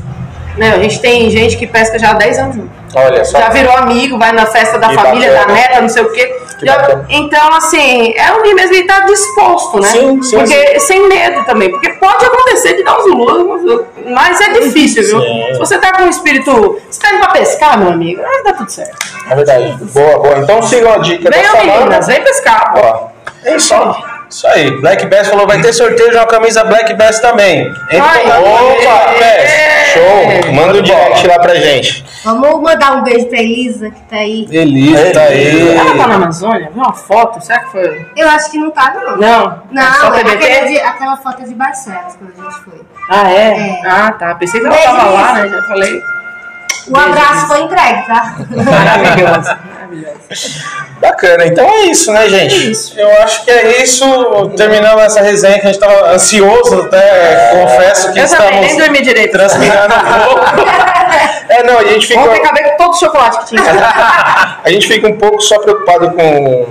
Speaker 2: Né? A gente tem gente que pesca já há 10 anos junto.
Speaker 3: Olha só.
Speaker 2: Já virou amigo, vai na festa da
Speaker 3: Que
Speaker 2: família,
Speaker 3: bacana.
Speaker 2: da neta, não sei o quê.
Speaker 3: Que
Speaker 2: Já- então, assim, é um mesmo ele tá disposto, né?
Speaker 3: Sim, sim,
Speaker 2: porque sem medo também. Porque pode acontecer de dar uns lulus, mas é difícil, viu?
Speaker 3: Sim.
Speaker 2: Se você tá com um espírito. Você tá indo pra pescar, meu amigo, aí dá tudo certo.
Speaker 3: É verdade. Boa, boa. Então sigam a dica
Speaker 2: Venham, meninas, vem pescar.
Speaker 3: Ó, é isso aí.
Speaker 1: Isso aí, Black Bass falou, vai ter sorteio de uma camisa Black Bass também. Entra
Speaker 2: Ai,
Speaker 1: no
Speaker 3: Opa,
Speaker 1: Black Bass.
Speaker 3: Show! Manda o direct lá pra gente.
Speaker 4: Vamos mandar um beijo pra Elisa, que tá aí.
Speaker 1: Elisa, tá aí.
Speaker 2: Ela tá na Amazônia? Viu uma foto? Será que foi?
Speaker 4: Eu acho que não tá, não.
Speaker 2: Não?
Speaker 4: Não,
Speaker 2: Só
Speaker 4: é
Speaker 2: TBT?
Speaker 4: aquela, de- aquela foto de Barcelos, quando a gente foi.
Speaker 2: Ah, é?
Speaker 4: É.
Speaker 2: Ah, tá. Pensei que ela tava lá, né? Já falei.
Speaker 4: O abraço foi entregue, tá?
Speaker 2: Maravilhosa. Maravilhosa.
Speaker 3: Bacana, então é isso, né, gente?
Speaker 2: Isso.
Speaker 1: Eu acho que é isso. Terminando essa resenha que a gente tava ansioso, até confesso que
Speaker 2: Eu também, nem
Speaker 1: estamos
Speaker 2: dormi direito.
Speaker 1: transpirando um pouco.
Speaker 3: É, não, a gente fica,
Speaker 2: Ontem acabei com todo o chocolate que tinha.
Speaker 3: a gente fica um pouco só preocupado com,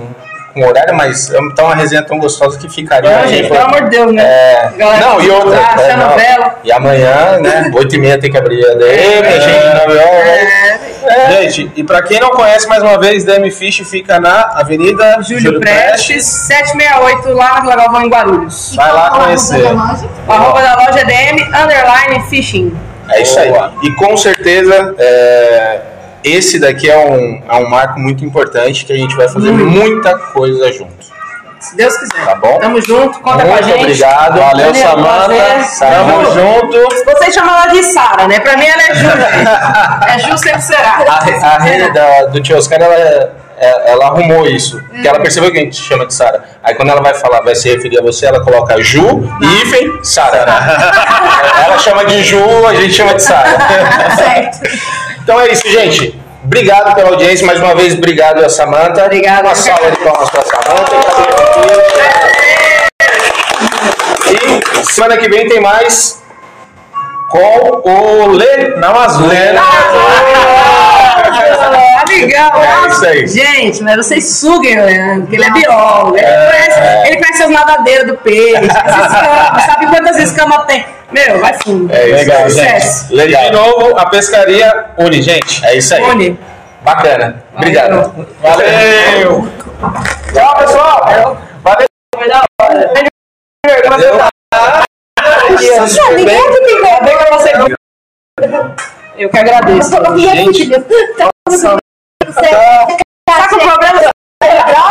Speaker 3: com horário, mas tá uma resenha tão gostosa que ficaria.
Speaker 2: Não,
Speaker 3: aí,
Speaker 2: gente, pelo amor de Deus, né?
Speaker 3: É,
Speaker 2: Galera,
Speaker 3: não, e outra.
Speaker 2: Ah,
Speaker 3: é. E amanhã, né? 8 e meia tem que abrir a DM, a gente 9 horas.
Speaker 1: Gente, e pra quem não conhece, mais uma vez, DM Fish fica na Avenida
Speaker 2: Júlio Prestes, 768, lá na Vila Galvão, em Guarulhos.
Speaker 1: Vai lá
Speaker 4: Qual a
Speaker 1: conhecer.
Speaker 4: arroba da loja?
Speaker 2: O arroba da loja é DM, underline, fishing.
Speaker 3: É isso aí. E com certeza, é, esse daqui é um, é um marco muito importante que a gente vai fazer
Speaker 2: Hum.
Speaker 3: muita coisa junto.
Speaker 2: Se Deus quiser.
Speaker 3: Tá bom?
Speaker 2: Tamo junto, conta com a
Speaker 3: Muito
Speaker 2: gente.
Speaker 3: obrigado.
Speaker 1: Valeu,
Speaker 2: Daniel,
Speaker 1: Samanta. Tamo
Speaker 2: Ju.
Speaker 1: junto.
Speaker 2: Vocês chamam ela de Sara, né? Pra mim ela é Ju, gente. É Ju, sempre será.
Speaker 3: A, a rede da, do Tio Oscar, ela, é- ela arrumou isso. Porque ela percebeu que a gente chama de Sara. Aí quando ela vai falar, vai se referir a você, ela coloca Ju, hífen, Sara. ela chama de Ju, a gente chama de Sara.
Speaker 4: certo.
Speaker 3: Então é isso, gente. Obrigado pela audiência. Mais uma vez, obrigado a Samanta.
Speaker 2: Obrigada.
Speaker 3: Uma salva de palmas pra Samanta. E semana que vem tem mais com o Lê
Speaker 1: Na
Speaker 2: Amigão,
Speaker 3: É isso aí.
Speaker 2: Gente, mas vocês suguem o Leandro, porque ele é biólogo. Ele, conhece, ele conhece as nadadeiras do peixe, as escamas, sabe quantas escamas tem. Meu, vai fundo.
Speaker 3: É isso
Speaker 1: Legal,
Speaker 3: aí,
Speaker 2: Sucesso.
Speaker 1: gente.
Speaker 3: Legal.
Speaker 1: De novo, a pescaria une, gente.
Speaker 3: É isso aí.
Speaker 2: Une.
Speaker 3: Bacana. Obrigado.
Speaker 1: Valeu.
Speaker 3: Tchau, pessoal. Valeu.
Speaker 2: Foi da hora.
Speaker 4: Nossa, ninguém aqui tem
Speaker 2: Bem pra você. Eu que agradeço.
Speaker 4: vergonha.
Speaker 1: Você...
Speaker 4: Sabe qual tá